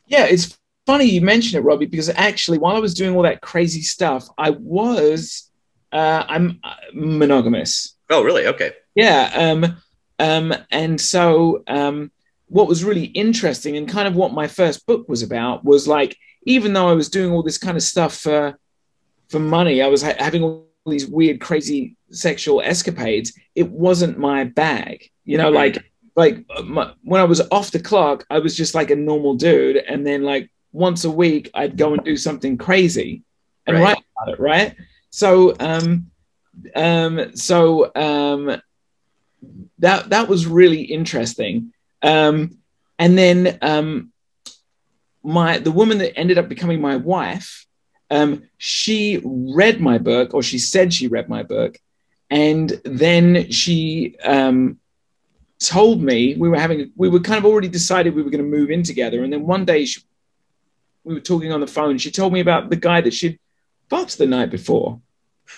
yeah, it's funny you mention it, Robbie, because actually, while I was doing all that crazy stuff, I was uh, I'm uh, monogamous. Oh, really? Okay. Yeah. Um, um, and so um, what was really interesting and kind of what my first book was about was like, even though I was doing all this kind of stuff for, for money, I was ha- having all these weird, crazy sexual escapades. It wasn't my bag, you know, like, like uh, my, when I was off the clock, I was just like a normal dude. And then like once a week, I'd go and do something crazy and Right. write about it. Right. So, um, um, so, um, that that was really interesting. Um, and then um, my the woman that ended up becoming my wife, um, she read my book, or she said she read my book, and then she um, told me we were having we were kind of already decided we were going to move in together, and then one day she, we were talking on the phone. She told me about the guy that she'd fucked the night before,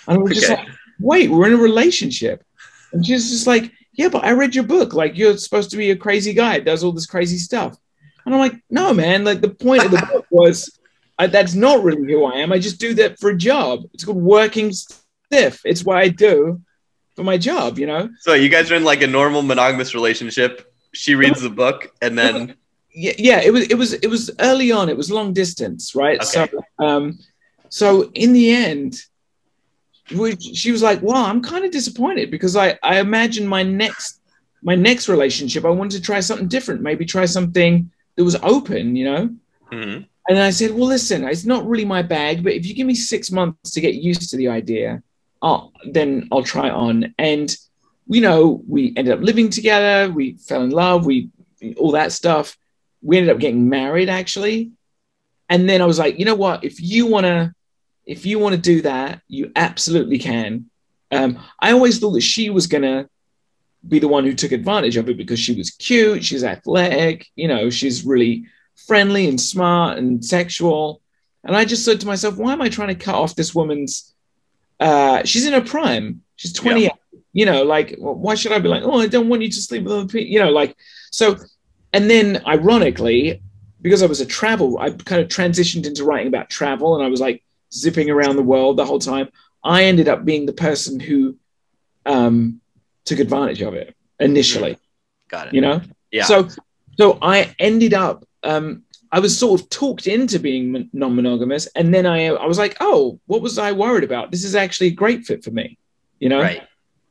and I was just like, "Wait, we're in a relationship." And she's just like, yeah, but I read your book. Like, you're supposed to be a crazy guy, It does all this crazy stuff. And I'm like, no, man. Like, the point of the book was I, that's not really who I am. I just do that for a job. It's called working stiff. It's what I do for my job, you know? So you guys are in like a normal monogamous relationship. She reads the book, and then yeah, yeah, it was it was it was early on. It was long distance, right? Okay. So, um, so in the end, she was like, "Well, I'm kind of disappointed because I I imagine my next my next relationship, I wanted to try something different, maybe try something that was open, you know." Mhm. And I said, "Well, listen, it's not really my bag, but if you give me six months to get used to the idea, I'll, then I'll try it on." And you know, we ended up living together. We fell in love. We all that stuff. We ended up getting married, actually. And then I was like, you know what? If you wanna, if you wanna do that, you absolutely can. Um, I always thought that she was gonna be the one who took advantage of it because she was cute, she's athletic, you know, she's really friendly and smart and sexual. And I just said to myself, why am I trying to cut off this woman's? Uh, she's in her prime. She's 28. You know, like, why should I be like, oh, I don't want you to sleep with other people? You know, like, so. And then, ironically, because I was a travel, I kind of transitioned into writing about travel, and I was like zipping around the world the whole time. I ended up being the person who um, took advantage of it initially got it. you know Yeah. so so i ended up um i was sort of talked into being non-monogamous and then i i was like oh what was i worried about this is actually a great fit for me you know right.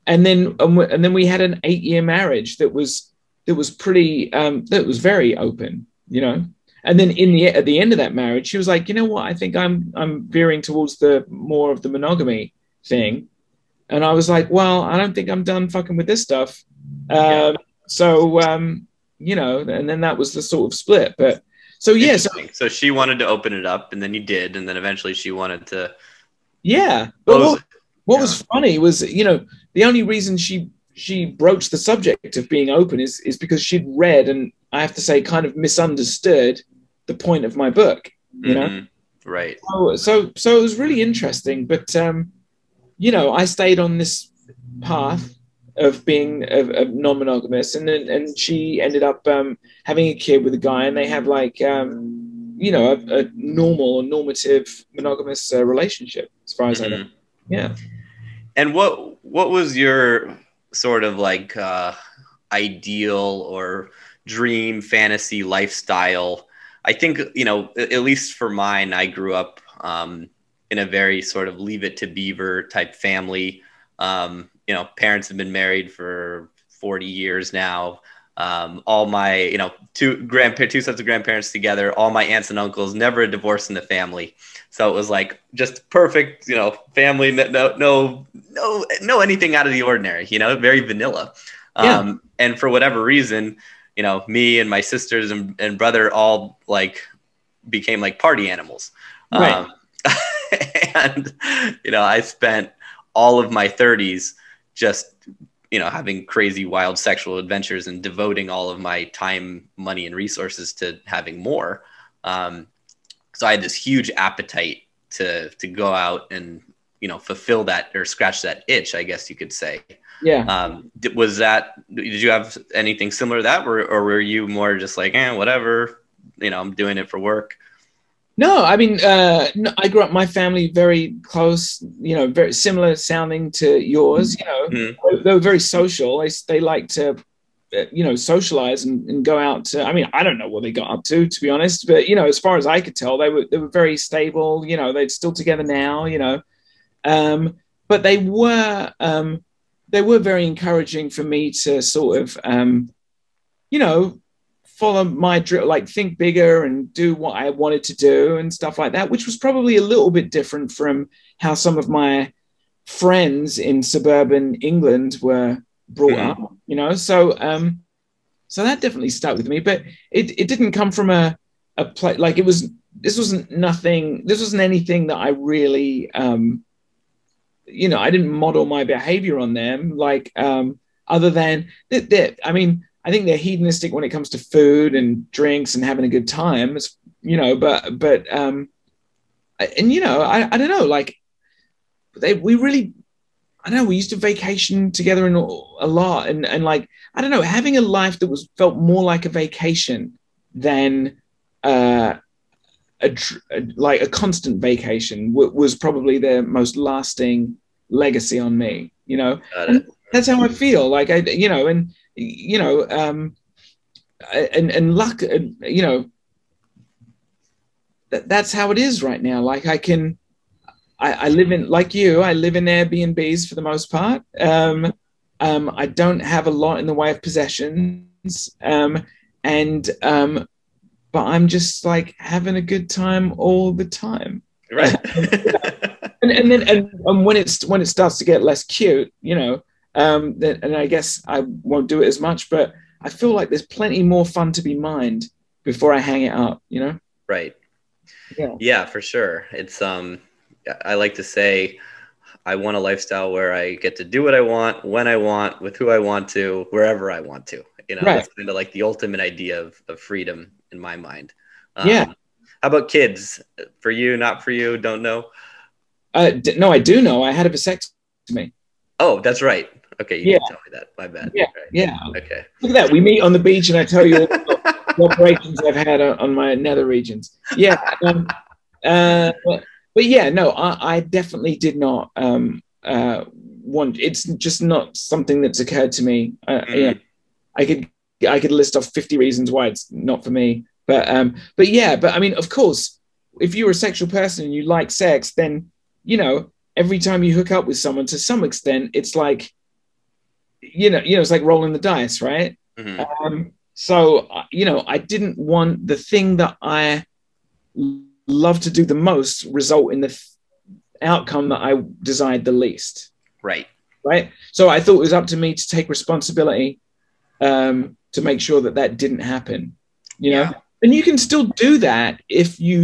and then and then we had an eight year marriage that was that was pretty um that was very open you know and then in the at the end of that marriage she was like you know what i think i'm i'm veering towards the more of the monogamy thing and i was like well i don't think i'm done fucking with this stuff Yeah. um so um you know and then that was the sort of split but so yeah so So she wanted to open it up, and then you did, and then eventually she wanted to. yeah but what, it. what was funny was you know the only reason she she broached the subject of being open is is because she'd read and i have to say kind of misunderstood the point of my book you know Mhm. Right. So, so, so it was really interesting. But um, you know, I stayed on this path of being of, of non-monogamous, and then and she ended up um, having a kid with a guy, and they have like um, you know a, a normal or normative monogamous uh, relationship, as far as I know. Mhm. Yeah. And what what was your sort of like uh, ideal or dream fantasy lifestyle? I think you know, at least for mine, I grew up um, in a very sort of leave it to Beaver type family. Um, you know, parents have been married for forty years now. Um, all my, you know, two grandpa, two sets of grandparents together, all my aunts and uncles, never a divorce in the family. So it was like just perfect, you know, family, no, no, no, no, no anything out of the ordinary, you know, very vanilla. Yeah. Um, and for whatever reason, you know, me and my sisters and, and brother all like became like party animals. Right. Um, and, you know, I spent all of my 30s just, you know, having crazy, wild sexual adventures and devoting all of my time, money, and resources to having more. Um, so I had this huge appetite to to go out and you know fulfill that or scratch that itch, I guess you could say. Yeah. Um, was that did you have anything similar to that, or, or were you more just like, eh, whatever, you know, I'm doing it for work? No, I mean, uh, no, I grew up. My family very close. You know, very similar sounding to yours. You know, Mhm. they, they were very social. They they like to, uh, you know, socialize and, and go out. To, I mean, I don't know what they got up to, to be honest. But you know, as far as I could tell, they were they were very stable. You know, they're still together now. You know, um, but they were um, they were very encouraging for me to sort of, um, you know, follow my drill, like think bigger and do what I wanted to do and stuff like that, which was probably a little bit different from how some of my friends in suburban England were brought Mhm. up, you know. So, um, so that definitely stuck with me, but it, it didn't come from a, a play like it was. This wasn't nothing. This wasn't anything that I really, um, you know, I didn't model my behavior on them. Like, um, other than that, that I mean, I think they're hedonistic when it comes to food and drinks and having a good time. You know, but but um, and you know, I, I don't know, like they we really I don't know, we used to vacation together in a lot and and like I don't know, having a life that was felt more like a vacation than uh a, a like a constant vacation w- was probably their most lasting legacy on me, you know that's how I feel. Like I, you know, and you know, um, and and luck, and you know, that, that's how it is right now. Like I can, I, I live in like you. I live in Airbnbs for the most part. Um, um, I don't have a lot in the way of possessions, um, and um, but I'm just like having a good time all the time Right. and, and then and, and when it's when it starts to get less cute, you know, um, then, and I guess I won't do it as much, but I feel like there's plenty more fun to be mined before I hang it up, you know. right. Yeah. Yeah, for sure. It's um I like to say I want a lifestyle where I get to do what I want, when I want, with who I want to, wherever I want to. You know, Right. that's kind of like the ultimate idea of, of freedom in my mind. Um, Yeah. How about kids? For you, not for you, don't know? Uh, d- no, I do know. I had a vasectomy. Oh, that's right. Okay, you Yeah. tell me that. My bad. Yeah. Right. Yeah, Okay. look at that. We meet on the beach, and I tell you all the the operations I've had on, on my nether regions. Yeah. Um, uh, but, but yeah, no, I, I definitely did not um, uh, want. It's just not something that's occurred to me. Uh, Mm. yeah, I could I could list off fifty reasons why it's not for me. But um, but yeah, but I mean, of course, if you're a sexual person and you like sex, then you know every time you hook up with someone, to some extent, it's like you know, you know, it's like rolling the dice, right? Mhm. Um, so uh, you know, I didn't want the thing that I love to do the most result in the th- outcome that I desired the least Right. right? So I thought it was up to me to take responsibility um, to make sure that that didn't happen, you know. Yeah. And you can still do that if you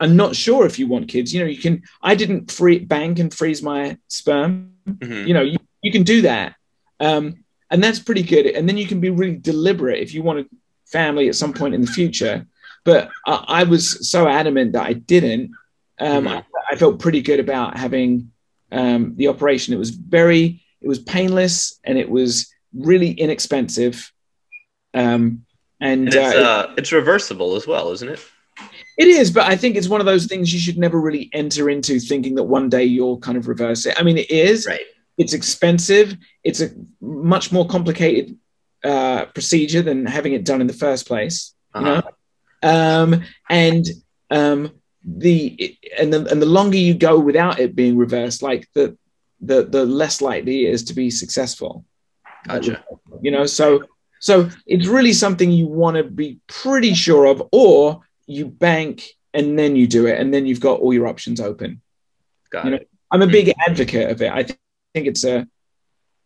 are not sure if you want kids. You know, you can. I didn't free bank and freeze my sperm. Mhm. You know, you, you can do that, um, and that's pretty good. And then you can be really deliberate if you want a family at some point in the future. But I, I was so adamant that I didn't Um, Mhm. I, I felt pretty good about having um, the operation. It was very, it was painless and it was really inexpensive. Um, and And it's uh, uh, it's reversible as well, isn't it? it is, but I think it's one of those things you should never really enter into thinking that one day you'll kind of reverse it. I mean, it is, Right. it's expensive, it's a much more complicated uh, procedure than having it done in the first place. You know? Uh-huh. um, and um, the and the and the longer you go without it being reversed, like the the the less likely it is to be successful. Gotcha. You know, so so it's really something you want to be pretty sure of, or you bank and then you do it, and then you've got all your options open. Got You know, it. I'm a big advocate of it. I th- think it's a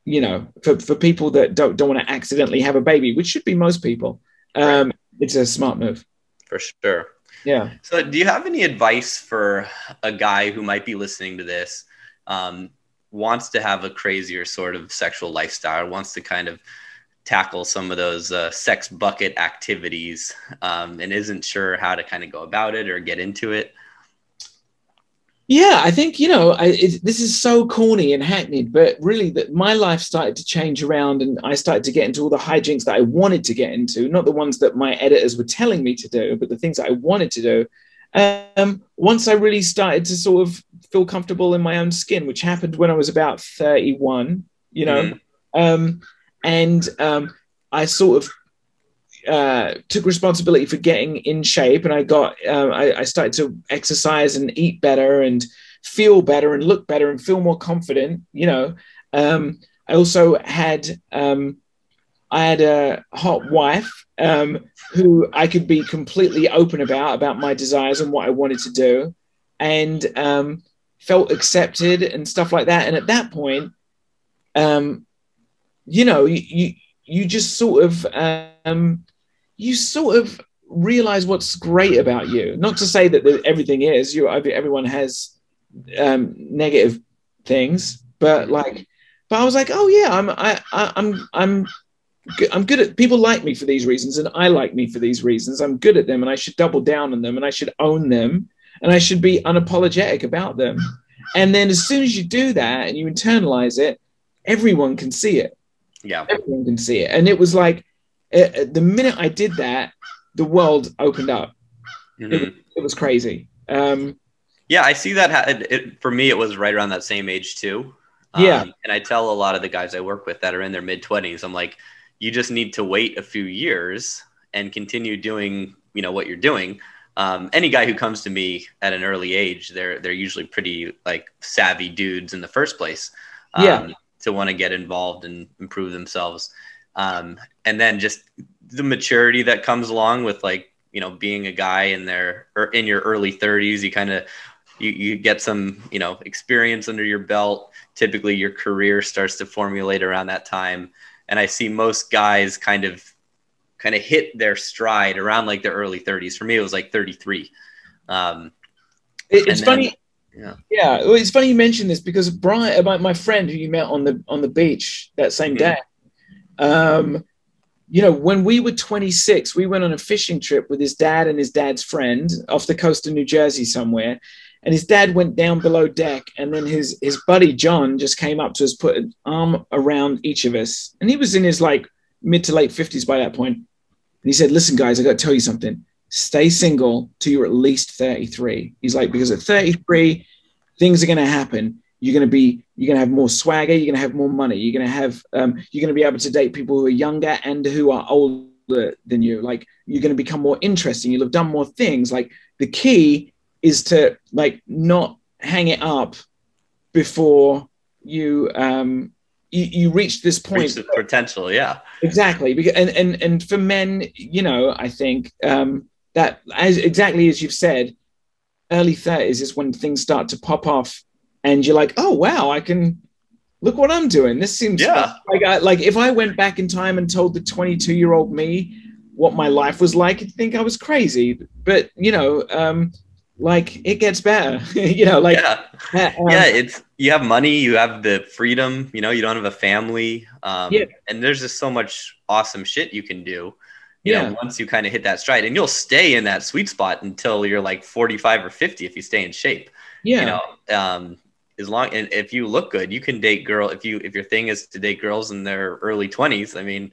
you know for, for people that don't don't want to accidentally have a baby, which should be most people. Um, It's a smart move. For sure. Yeah. So, do you have any advice for a guy who might be listening to this, um, wants to have a crazier sort of sexual lifestyle, wants to kind of tackle some of those uh, sex bucket activities, um, and isn't sure how to kind of go about it or get into it? Yeah, I think you know I, it, this is so corny and hackneyed, but really, that my life started to change around, and I started to get into all the hijinks that I wanted to get into, not the ones that my editors were telling me to do, but the things that I wanted to do. Um, once I really started to sort of feel comfortable in my own skin, which happened when I was about thirty-one, you know, Mhm. um, and um, I sort of uh, took responsibility for getting in shape, and I got uh, I, I started to exercise and eat better and feel better and look better and feel more confident. You know, um, I also had um, I had a hot wife um, who I could be completely open about about my desires and what I wanted to do, and um, felt accepted and stuff like that. And at that point, um, you know, you, you you just sort of um, you sort of realize what's great about you. Not to say that everything is. You everyone has um, negative things, but like, but I was like, oh yeah, I'm I, I I'm I'm I'm good at people like me for these reasons, and I like me for these reasons. I'm good at them, and I should double down on them, and I should own them, and I should be unapologetic about them. And then as soon as you do that and you internalize it, everyone can see it Yeah. everyone can see it. And it was like uh, uh, the minute I did that, the world opened up. Mhm. It was crazy. Um, Yeah, I see that. Ha- it, it, for me, it was right around that same age too. Um, Yeah. and I tell a lot of the guys I work with that are in their mid twenties, I'm like, you just need to wait a few years and continue doing, you know, what you're doing. Um, any guy who comes to me at an early age, they're they're usually pretty like savvy dudes in the first place. Um, Yeah. To want to get involved and improve themselves, um, and then just the maturity that comes along with like you know being a guy in their or in your early 30s, you kind of you, you get some you know experience under your belt typically your career starts to formulate around that time and i see most guys kind of kind of hit their stride around like their early 30s for me it was like 33 um, it- it's then- funny. yeah. Yeah, it's funny you mentioned this because Brian, my, my friend who you met on the on the beach that same Mhm. day, um, you know, when we were 26, we went on a fishing trip with his dad and his dad's friend off the coast of New Jersey somewhere. And his dad went down below deck, and then his his buddy John just came up to us, put an arm around each of us, and he was in his like mid to late 50s by that point. And he said, "Listen, guys, I got to tell you something. Stay single till you're at least 33." He's like, because at 33, things are going to happen. You're going to be, you're going to have more swagger. You're going to have more money. You're going to have, um, you're going to be able to date people who are younger and who are older than you. Like you're going to become more interesting. You'll have done more things. Like the key is to like not hang it up before you um you, you reach this point. Reach potential yeah. Exactly because and, and and for men you know i think um that as exactly as you've said early 30s is when things start to pop off and you're like oh wow i can look what i'm doing. This seems Yeah. like I, like if i went back in time and told the 22 year old me what my life was like i'd think i was crazy. But you know um like it gets better you know like yeah uh, um, yeah it's you have money you have the freedom you know you don't have a family um, Yeah. and there's just so much awesome shit you can do You Yeah. know, once you kind of hit that stride, and you'll stay in that sweet spot until you're like 45 or 50 if you stay in shape. Yeah. You know, um, as long and if you look good, you can date girl. If you if your thing is to date girls in their early 20s, I mean,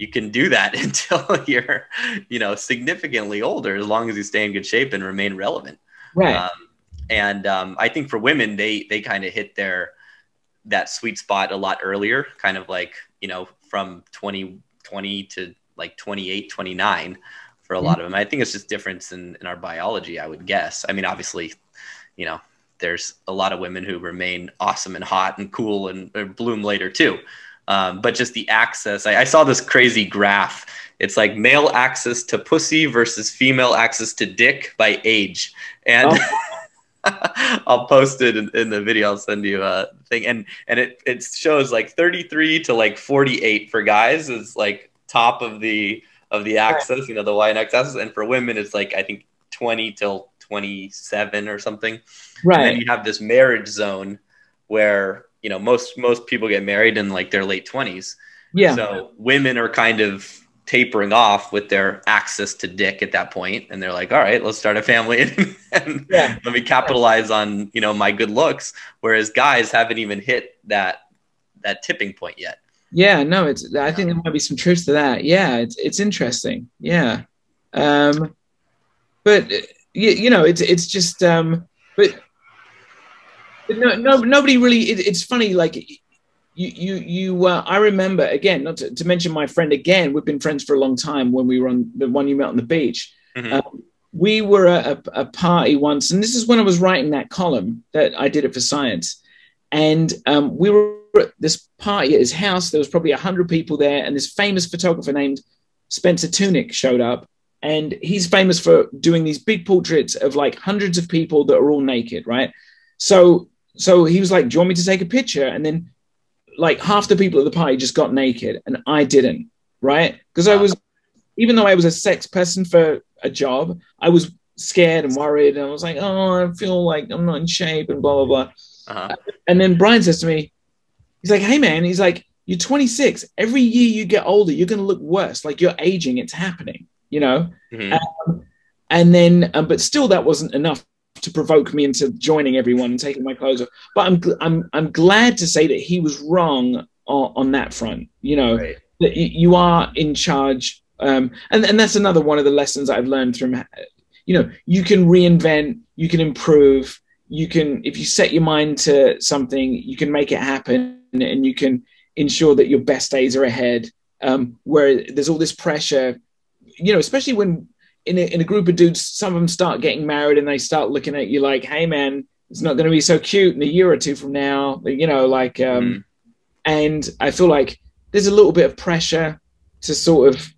you can do that until you're, you know, significantly older, as long as you stay in good shape and remain relevant. right. Um, and um, I think for women, they they kind of hit their that sweet spot a lot earlier, kind of like you know from 20, 20 to like 28, 29 for a lot of them. I think it's just difference in, in our biology, I would guess. I mean, obviously, you know, there's a lot of women who remain awesome and hot and cool and or bloom later too. Um, but just the access, I, I saw this crazy graph. It's like male access to pussy versus female access to dick by age. And I'll post it in, in the video. I'll send you a thing. And and it, it shows like 33 to like 48 for guys is like top of the of the axis, you know, the Y and X axis. And for women, it's like I think 20 till 27 or something. Right. And then you have this marriage zone where you know most most people get married in like their late 20s. Yeah. So women are kind of tapering off with their access to dick at that point, and they're like, "All right, let's start a family and, and Yeah. let me capitalize on you know my good looks." Whereas guys haven't even hit that that tipping point yet. Yeah, no, it's. I think there might be some truth to that. Yeah, it's it's interesting. Yeah, um, but you, you know, it's it's just. Um, but no, no, nobody really. It, it's funny, like you, you, you. Uh, I remember again, not to, to mention my friend again. We've been friends for a long time. When we were on the one you met on the beach, Mhm. um, we were at a, a party once, and this is when I was writing that column that I did it for Science, and um, we were at this party at his house. There was probably a hundred people there, and this famous photographer named Spencer Tunick showed up, and he's famous for doing these big portraits of like hundreds of people that are all naked, right? So, so he was like, "Do you want me to take a picture?" And then, like half the people at the party just got naked, and I didn't, right? Because I was, even though I was a sex person for a job, I was scared and worried, and I was like, "Oh, I feel like I'm not in shape," and blah blah blah. Uh-huh. And then Brian says to me, he's like, hey man, he's like, you're 26. Every year you get older, you're going to look worse. Like you're aging. It's happening, you know? Mhm. And then, um, but still that wasn't enough to provoke me into joining everyone and taking my clothes off. But I'm, I'm, I'm glad to say that he was wrong on, on that front, you know, Right. that you are in charge. Um, and, and that's another one of the lessons I've learned from, you know, you can reinvent, you can improve, you can, if you set your mind to something, you can make it happen and you can ensure that your best days are ahead. Um, where there's all this pressure, you know, especially when in a, in a group of dudes, some of them start getting married and they start looking at you like, hey man, it's not going to be so cute in a year or two from now, you know, like, um, Mhm. and I feel like there's a little bit of pressure to sort of,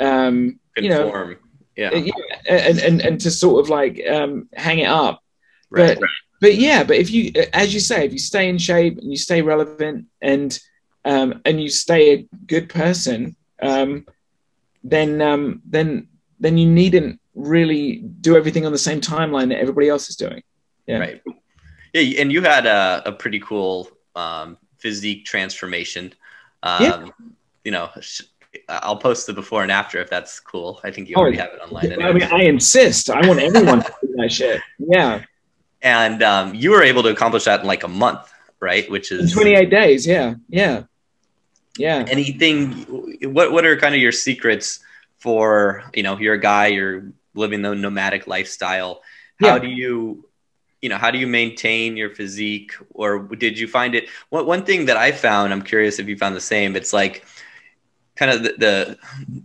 um, you know, yeah. yeah, and, and and to sort of like um, hang it up. Right. But but yeah, but if you, as you say, if you stay in shape and you stay relevant and um, and you stay a good person, um, then um, then then you needn't really do everything on the same timeline that everybody else is doing. Yeah. Right. Yeah, and you had a, a pretty cool um, physique transformation. Um, Yeah. You know, sh- I'll post the before and after if that's cool. I think you Oh, already have it online. I mean. I insist. I want everyone to do that shit. Yeah, and um, you were able to accomplish that in like a month, right? Which in is 28 days. Yeah, yeah, yeah. anything. What What are kind of your secrets for you know if you're a guy you're living the nomadic lifestyle? How Yeah. do you you know how do you maintain your physique or did you find it one, one thing that i found i'm curious if you found the same it's like kind of the the,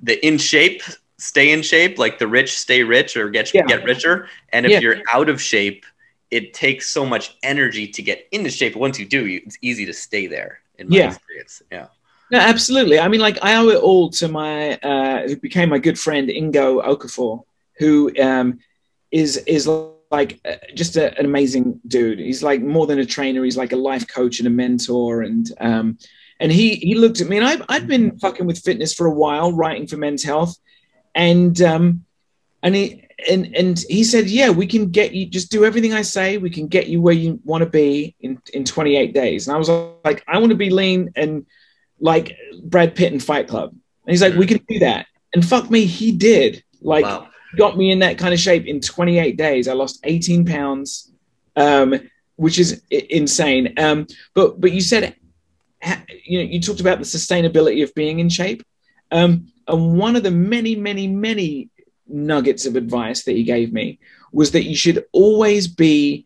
the in shape stay in shape like the rich stay rich or get Yeah. get richer and if Yeah. you're out of shape it takes so much energy to get into shape once you do you, it's easy to stay there in my experience yeah No, absolutely. I mean, like I owe it all to my uh, who became my good friend Ngo Okafor, who um, is is like uh, just a, an amazing dude. He's like more than a trainer. He's like a life coach and a mentor. And um, and he he looked at me, and I've I'd been fucking with fitness for a while, writing for Men's Health, and um, and he and and he said, yeah, we can get you. Just do everything I say. We can get you where you want to be in in 28 days. And I was like, I want to be lean and like Brad Pitt in Fight Club. And he's like, we can do that. and fuck me, he did. Like, wow. got me in that kind of shape in 28 days. I lost 18 pounds, um, which is I- insane. Um, but but you said, you know, you talked about the sustainability of being in shape, um, and one of the many many many nuggets of advice that he gave me was that you should always be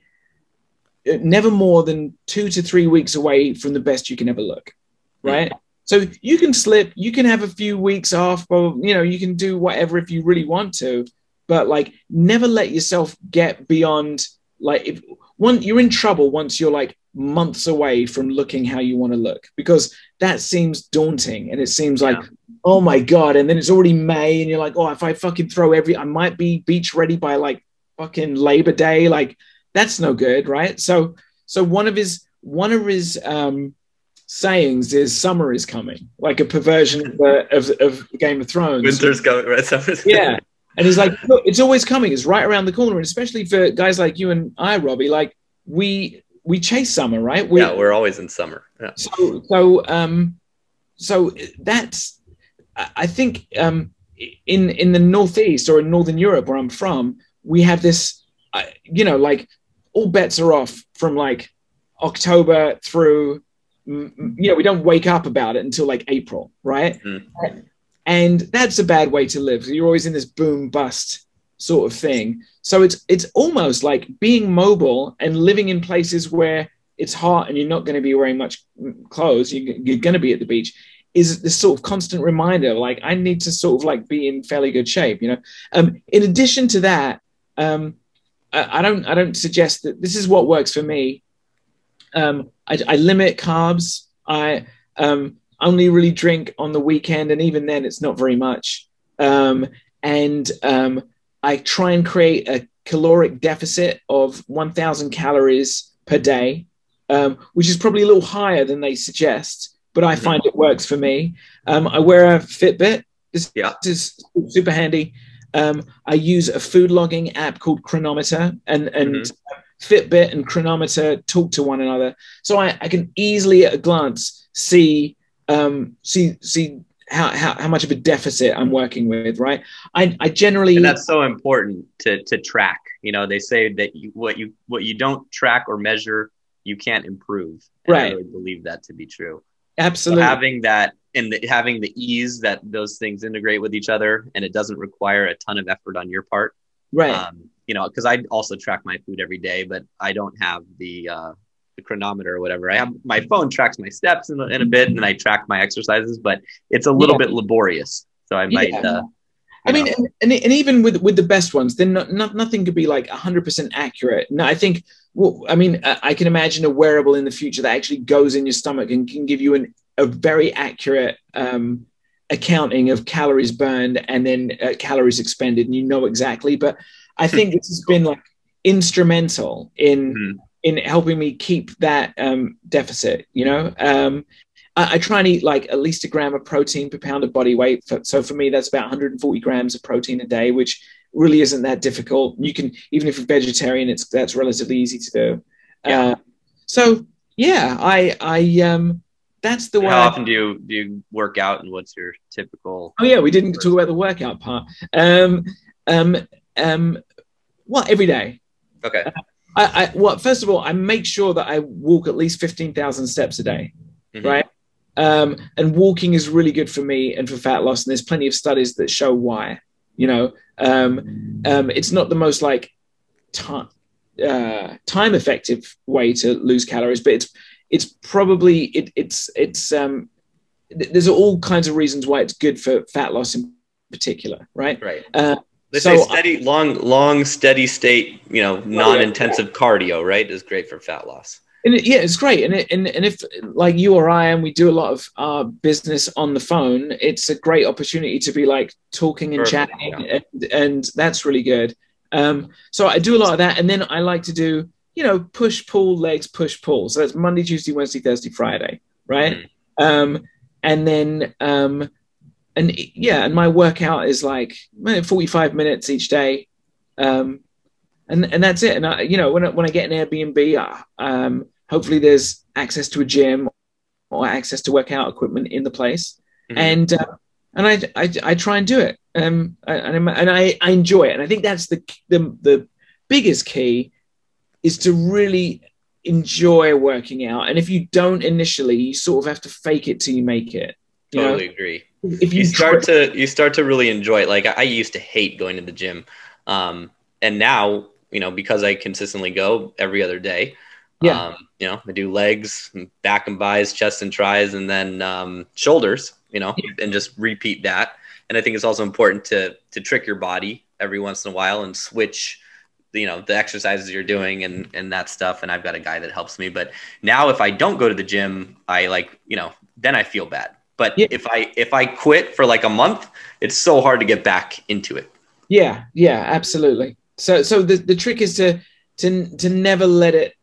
uh, never more than two to three weeks away from the best you can ever look, right? So you can slip, you can have a few weeks off, or you know, you can do whatever if you really want to, but like never let yourself get beyond like if one you're in trouble once you're like months away from looking how you want to look because that seems daunting and it seems like oh my god and then it's already may and you're like oh if i fucking throw every i might be beach ready by like fucking labor day like that's no good right? So so one of his one of his um sayings is summer is coming like a perversion of, the, of, of game of thrones Winter's going, right? Summer's- yeah. And he's like, look, it's always coming. It's right around the corner. And especially for guys like you and I, Robbie, like we we chase summer, right? We, yeah, we're always in summer. Yeah. so so um so that's I think um in in the northeast or in northern Europe where I'm from, we have this uh, you know like all bets are off from like October through you know we don't wake up about it until like April, right? Mm. And that's a bad way to live. You're always in this boom bust sort of thing. So it's it's almost like being mobile and living in places where it's hot and you're not going to be wearing much clothes. You, you're going to be at the beach. Is this sort of constant reminder? Like I need to sort of like be in fairly good shape, you know. Um, in addition to that, um, I, I don't I don't suggest that this is what works for me. Um, I, I limit carbs. I um, only really drink on the weekend, and even then, it's not very much. Um, and um, I try and create a caloric deficit of 1,000 calories per day, um, which is probably a little higher than they suggest, but I find it works for me. Um, I wear a Fitbit. This, Yeah. is super handy. Um, I use a food logging app called Cronometer, and and Mhm. Fitbit and Cronometer talk to one another, so I, I can easily at a glance see um, see see how, how how much of a deficit I'm working with. Right, I I generally and that's so important to to track you know they say that you, what you what you don't track or measure you can't improve and i Right. really believe that to be true absolutely so having that and the, having the ease that those things integrate with each other and it doesn't require a ton of effort on your part right. um, you know because i also track my food every day but i don't have the uh the cronometer or whatever i have my phone tracks my steps in, a- in a bit and i track my exercises but it's a little Yeah. bit laborious so i might Yeah. uh, I mean, and, and, and even with with the best ones, then not, not, nothing could be like 100% accurate. No, I think, well, I mean, I, I can imagine a wearable in the future that actually goes in your stomach and can give you an, a very accurate um, accounting of calories burned and then uh, calories expended, and you know exactly. But I think this has been like instrumental in Mhm. in helping me keep that um, deficit. You know, um, I, I try and eat like at least a gram of protein per pound of body weight. For, so for me, that's about 140 grams of protein a day, which really isn't that difficult. You can even if you're vegetarian, it's that's relatively easy to do. Yeah. Uh, so yeah, I I um that's the way. how often do you do you work out and what's your typical Oh yeah, we didn't talk about the workout part. Um, um, um, well, every day. okay I, I well, first of all, I make sure that I walk at least fifteen thousand steps a day, Mhm. right? Um, and walking is really good for me and for fat loss. And there's plenty of studies that show why. You know, um, um, it's not the most like time uh, time effective way to lose calories, but it's it's probably it, it's it's um, th- there's all kinds of reasons why it's good for fat loss in particular, right? right Uh, they so say steady long long steady state you know non-intensive cardio right is great for fat loss And it, yeah, it's great. And, it, and and if like you or I, and we do a lot of our business on the phone, it's a great opportunity to be like talking and Perfect, chatting, and, and that's really good. Um, so I do a lot of that, and then I like to do you know push pull legs push pull. So that's Monday, Tuesday, Wednesday, Thursday, Friday, right? Um, and then um, and yeah, and my workout is like eh, forty five minutes each day. Um, and and that's it. And I, you know, when I, when I get an Airbnb, um, hopefully there's access to a gym or access to workout equipment in the place, Mhm. and uh, and I, I, I try and do it. Um, and, and I, I enjoy it. And I think that's the, the, the biggest key is to really enjoy working out. And if you don't initially, you sort of have to fake it till you make it. You totally know? agree. If you, start to you start to really enjoy it. Like I, I used to hate going to the gym, um, and now you know because I consistently go every other day. Yeah. Um, you know, I do legs, back and bis, chest and tries and then um, shoulders. You know, yeah. and just repeat that. And I think it's also important to to trick your body every once in a while and switch you know the exercises you're doing and and that stuff and i've got a guy that helps me but now if i don't go to the gym i like you know then i feel bad but yeah. if i if i quit for like a month it's so hard to get back into it yeah yeah absolutely so so the, the trick is to to to never let it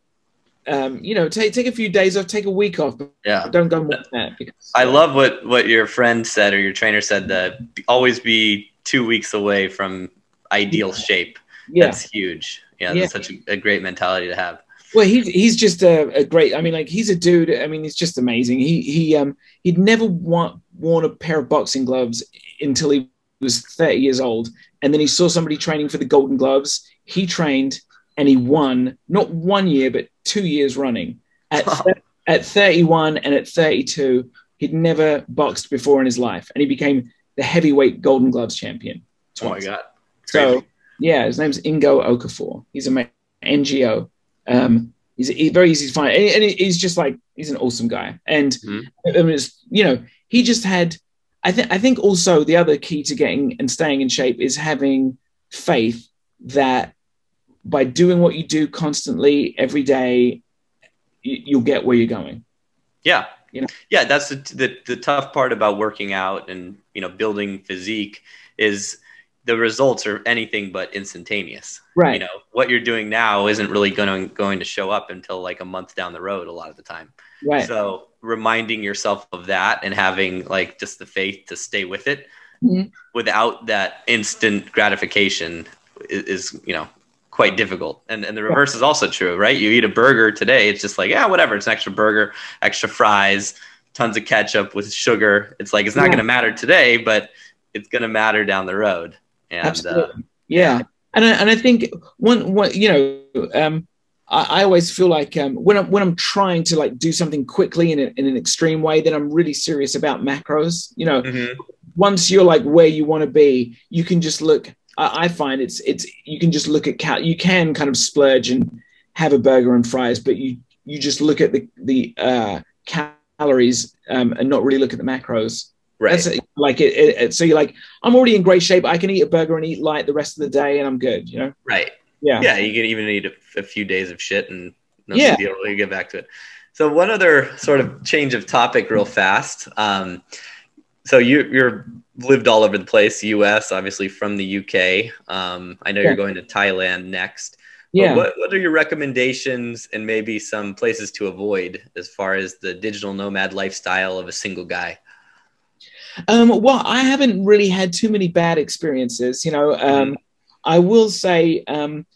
um, you know, take take a few days off, take a week off. yeah, don't go more than that. Because, I love what what your friend said or your trainer said that always be two weeks away from ideal shape. Yeah. That's huge. Yeah, yeah. that's such a, a, great mentality to have. Well, he's he's just a, a, great. I mean, like he's a dude. I mean, he's just amazing. He he um he'd never want, worn a pair of boxing gloves until he was 30 years old, and then he saw somebody training for the Golden Gloves. He trained and he won not one year but two years running. At at 31 and at 32, he'd never boxed before in his life, and he became the heavyweight Golden Gloves champion. Twice. Oh my god! So yeah, his name's Ngo Okafor. He's a NGO. Um, he's, he's, very easy to find, and, he's just like he's an awesome guy. And mm-hmm. I mean, you know, he just had. I think. I think also the other key to getting and staying in shape is having faith that by doing what you do constantly every day, you, you'll get where you're going. Yeah, you know? yeah. That's the, the the tough part about working out and you know building physique is the results are anything but instantaneous. Right. You know, what you're doing now isn't really going to, going to show up until like a month down the road a lot of the time. Right. So reminding yourself of that and having like just the faith to stay with it mm-hmm. without that instant gratification is, is, you know, quite difficult. And and the reverse is also true, right? You eat a burger today, it's just like, yeah, whatever, it's an extra burger, extra fries, tons of ketchup with sugar. It's like it's not yeah. going to matter today, but it's going to matter down the road. And, Absolutely. Uh, yeah. And I, and I think one, one you know, um, I, I, always feel like um, when I'm when I'm trying to like do something quickly in, a, in an extreme way, then I'm really serious about macros. You know, mm-hmm. once you're like where you want to be, you can just look. I, I find it's it's you can just look at cal. You can kind of splurge and have a burger and fries, but you you just look at the the uh, calories um, and not really look at the macros. Right. That's like it, it, it, So you're like, I'm already in great shape. I can eat a burger and eat light the rest of the day, and I'm good. You know. Right. Yeah. Yeah. You can even eat a, a few days of shit, and no yeah. deal. You get back to it. So one other sort of change of topic, real fast. Um, so you you're lived all over the place, U.S. obviously from the U.K. Um, I know yeah. you're going to Thailand next. Yeah. What, what are your recommendations and maybe some places to avoid as far as the digital nomad lifestyle of a single guy? Um, well, I haven't really had too many bad experiences. You know, um, mm. I will say um,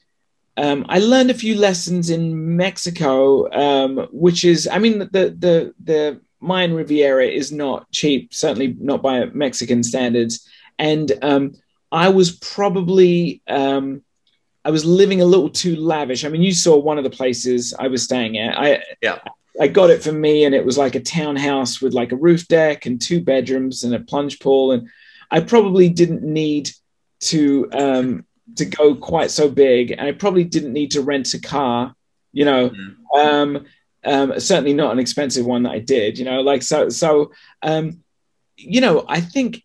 um, I learned a few lessons in Mexico, um, which is, I mean, the the the Mayan Riviera is not cheap, certainly not by Mexican standards, and um, I was probably um, I was living a little too lavish. I mean, you saw one of the places I was staying at. I yeah. I got it for me, and it was like a townhouse with like a roof deck and two bedrooms and a plunge pool. And I probably didn't need to um, to go quite so big, and I probably didn't need to rent a car. You know, mm-hmm. um, um, certainly not an expensive one that I did. You know, like so so. Um, you know, I think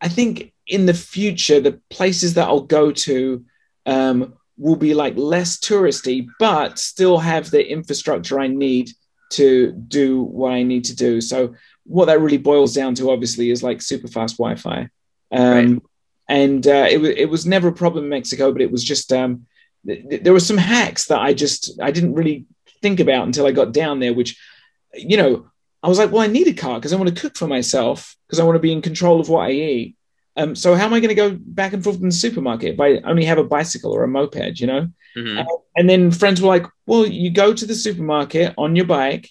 I think in the future the places that I'll go to um, will be like less touristy, but still have the infrastructure I need to do what I need to do. So what that really boils down to, obviously, is like super fast Wi-Fi. Um, right. And uh, it, w- it was never a problem in Mexico, but it was just um, th- there were some hacks that I just I didn't really think about until I got down there. Which, you know, I was like, well, I need a car because I want to cook for myself because I want to be in control of what I eat. Um, so how am I going to go back and forth in the supermarket if I only have a bicycle or a moped? You know. Mm-hmm. Uh, and then friends were like, well, you go to the supermarket on your bike,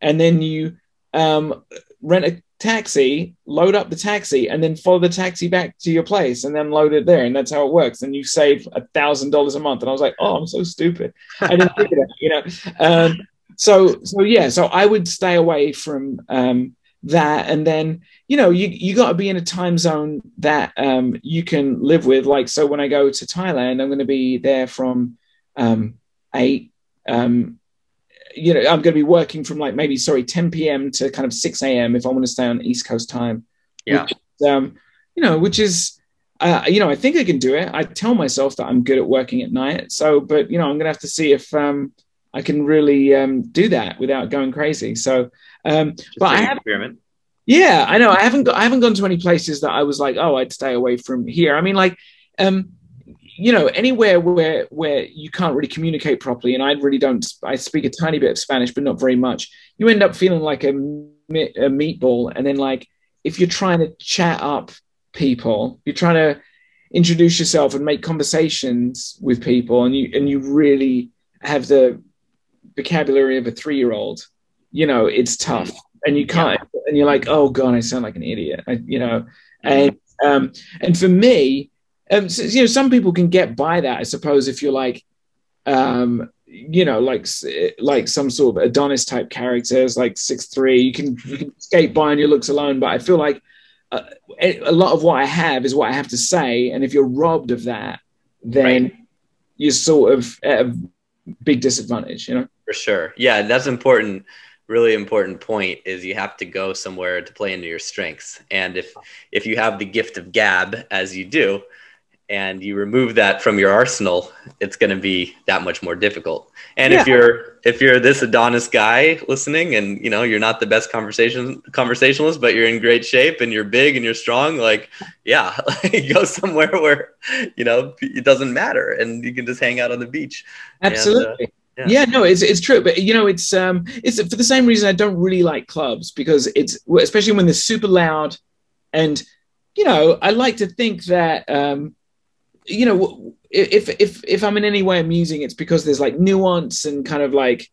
and then you um, rent a taxi, load up the taxi, and then follow the taxi back to your place and then load it there. And that's how it works. And you save a thousand dollars a month. And I was like, oh, I'm so stupid. I didn't think of that, you know. Um, so so yeah, so I would stay away from um, that. And then, you know, you you gotta be in a time zone that um, you can live with. Like so when I go to Thailand, I'm gonna be there from um, eight um, you know, I'm going to be working from like maybe sorry 10 p.m. to kind of 6 a.m. if I want to stay on East Coast time. Yeah. Which, um, you know, which is, uh, you know, I think I can do it. I tell myself that I'm good at working at night. So, but you know, I'm going to have to see if um, I can really um, do that without going crazy. So, um, but I have. Experiment. Yeah, I know. I haven't. I haven't gone to any places that I was like, oh, I'd stay away from here. I mean, like, um, you know anywhere where where you can't really communicate properly and i really don't i speak a tiny bit of spanish but not very much you end up feeling like a, a meatball and then like if you're trying to chat up people you're trying to introduce yourself and make conversations with people and you and you really have the vocabulary of a three-year-old you know it's tough and you can't yeah. and you're like oh god i sound like an idiot I, you know and um and for me um, so, you know, some people can get by that, I suppose, if you're like, um, you know, like like some sort of Adonis type characters, like six three. You can you can skate by on your looks alone, but I feel like uh, a lot of what I have is what I have to say, and if you're robbed of that, then right. you're sort of at a big disadvantage. You know, for sure. Yeah, that's important really important point is you have to go somewhere to play into your strengths and if if you have the gift of gab as you do and you remove that from your arsenal, it's going to be that much more difficult. And yeah. if you're if you're this Adonis guy listening, and you know you're not the best conversation conversationalist, but you're in great shape and you're big and you're strong, like yeah, go somewhere where you know it doesn't matter, and you can just hang out on the beach. Absolutely. And, uh, yeah. yeah. no, it's it's true, but you know, it's um, it's for the same reason I don't really like clubs because it's especially when they're super loud, and you know, I like to think that um, you know, if if if I'm in any way amusing, it's because there's like nuance and kind of like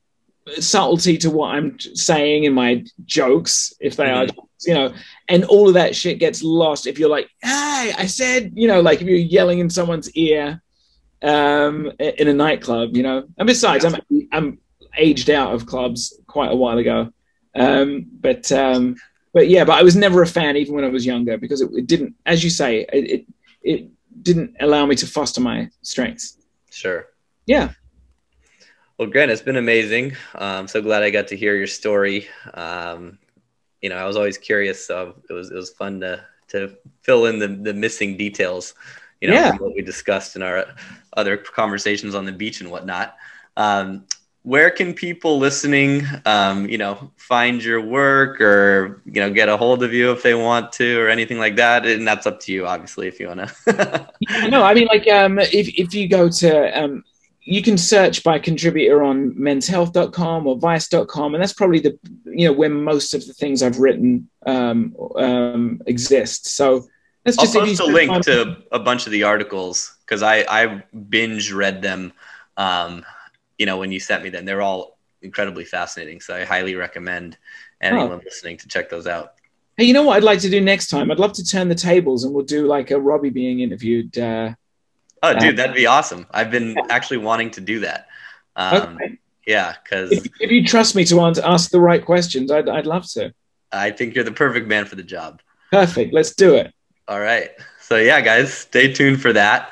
subtlety to what I'm saying in my jokes, if they mm-hmm. are, you know, and all of that shit gets lost if you're like, hey, I said, you know, like if you're yelling in someone's ear um, in a nightclub, you know. And besides, I'm I'm aged out of clubs quite a while ago, um, but um, but yeah, but I was never a fan even when I was younger because it, it didn't, as you say, it, it, it didn't allow me to foster my strengths. Sure. Yeah. Well, Grant, it's been amazing. I'm um, so glad I got to hear your story. Um, you know, I was always curious, so it was it was fun to to fill in the the missing details. You know, yeah. what we discussed in our other conversations on the beach and whatnot. Um, where can people listening, um, you know, find your work or you know get a hold of you if they want to or anything like that? And that's up to you, obviously, if you want to. no, I mean, like, um, if if you go to um, you can search by contributor on menshealth.com or vice.com and that's probably the you know where most of the things i've written um, um, exist so I'll post a link to a bunch of the articles because I, I binge read them um, you know, when you sent me them, they're all incredibly fascinating. So I highly recommend anyone oh. listening to check those out. Hey, you know what I'd like to do next time? I'd love to turn the tables and we'll do like a Robbie being interviewed. Uh, oh, dude, uh, that'd be awesome. I've been yeah. actually wanting to do that. Um, okay. Yeah, because if, if, you trust me to ask the right questions, I'd, I'd love to. I think you're the perfect man for the job. Perfect. Let's do it. All right. So, yeah, guys, stay tuned for that.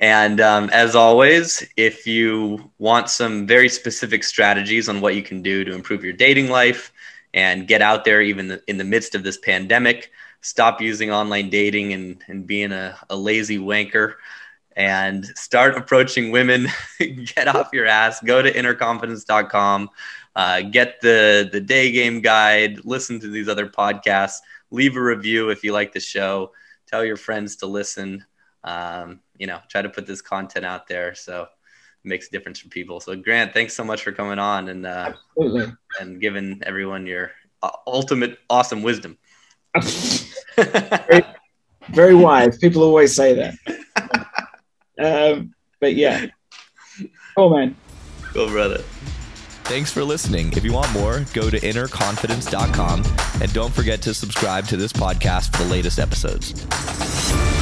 And um, as always, if you want some very specific strategies on what you can do to improve your dating life and get out there even in the midst of this pandemic, stop using online dating and, and being a, a lazy wanker and start approaching women, get off your ass, go to innerconfidence.com, uh, get the, the day game guide, listen to these other podcasts, leave a review if you like the show, tell your friends to listen um, you know, try to put this content out there. So it makes a difference for people. So Grant, thanks so much for coming on and, uh, Absolutely. and giving everyone your uh, ultimate awesome wisdom. very, very, wise. People always say that. um, but yeah. Cool, man. Cool, brother. Thanks for listening. If you want more, go to innerconfidence.com and don't forget to subscribe to this podcast for the latest episodes.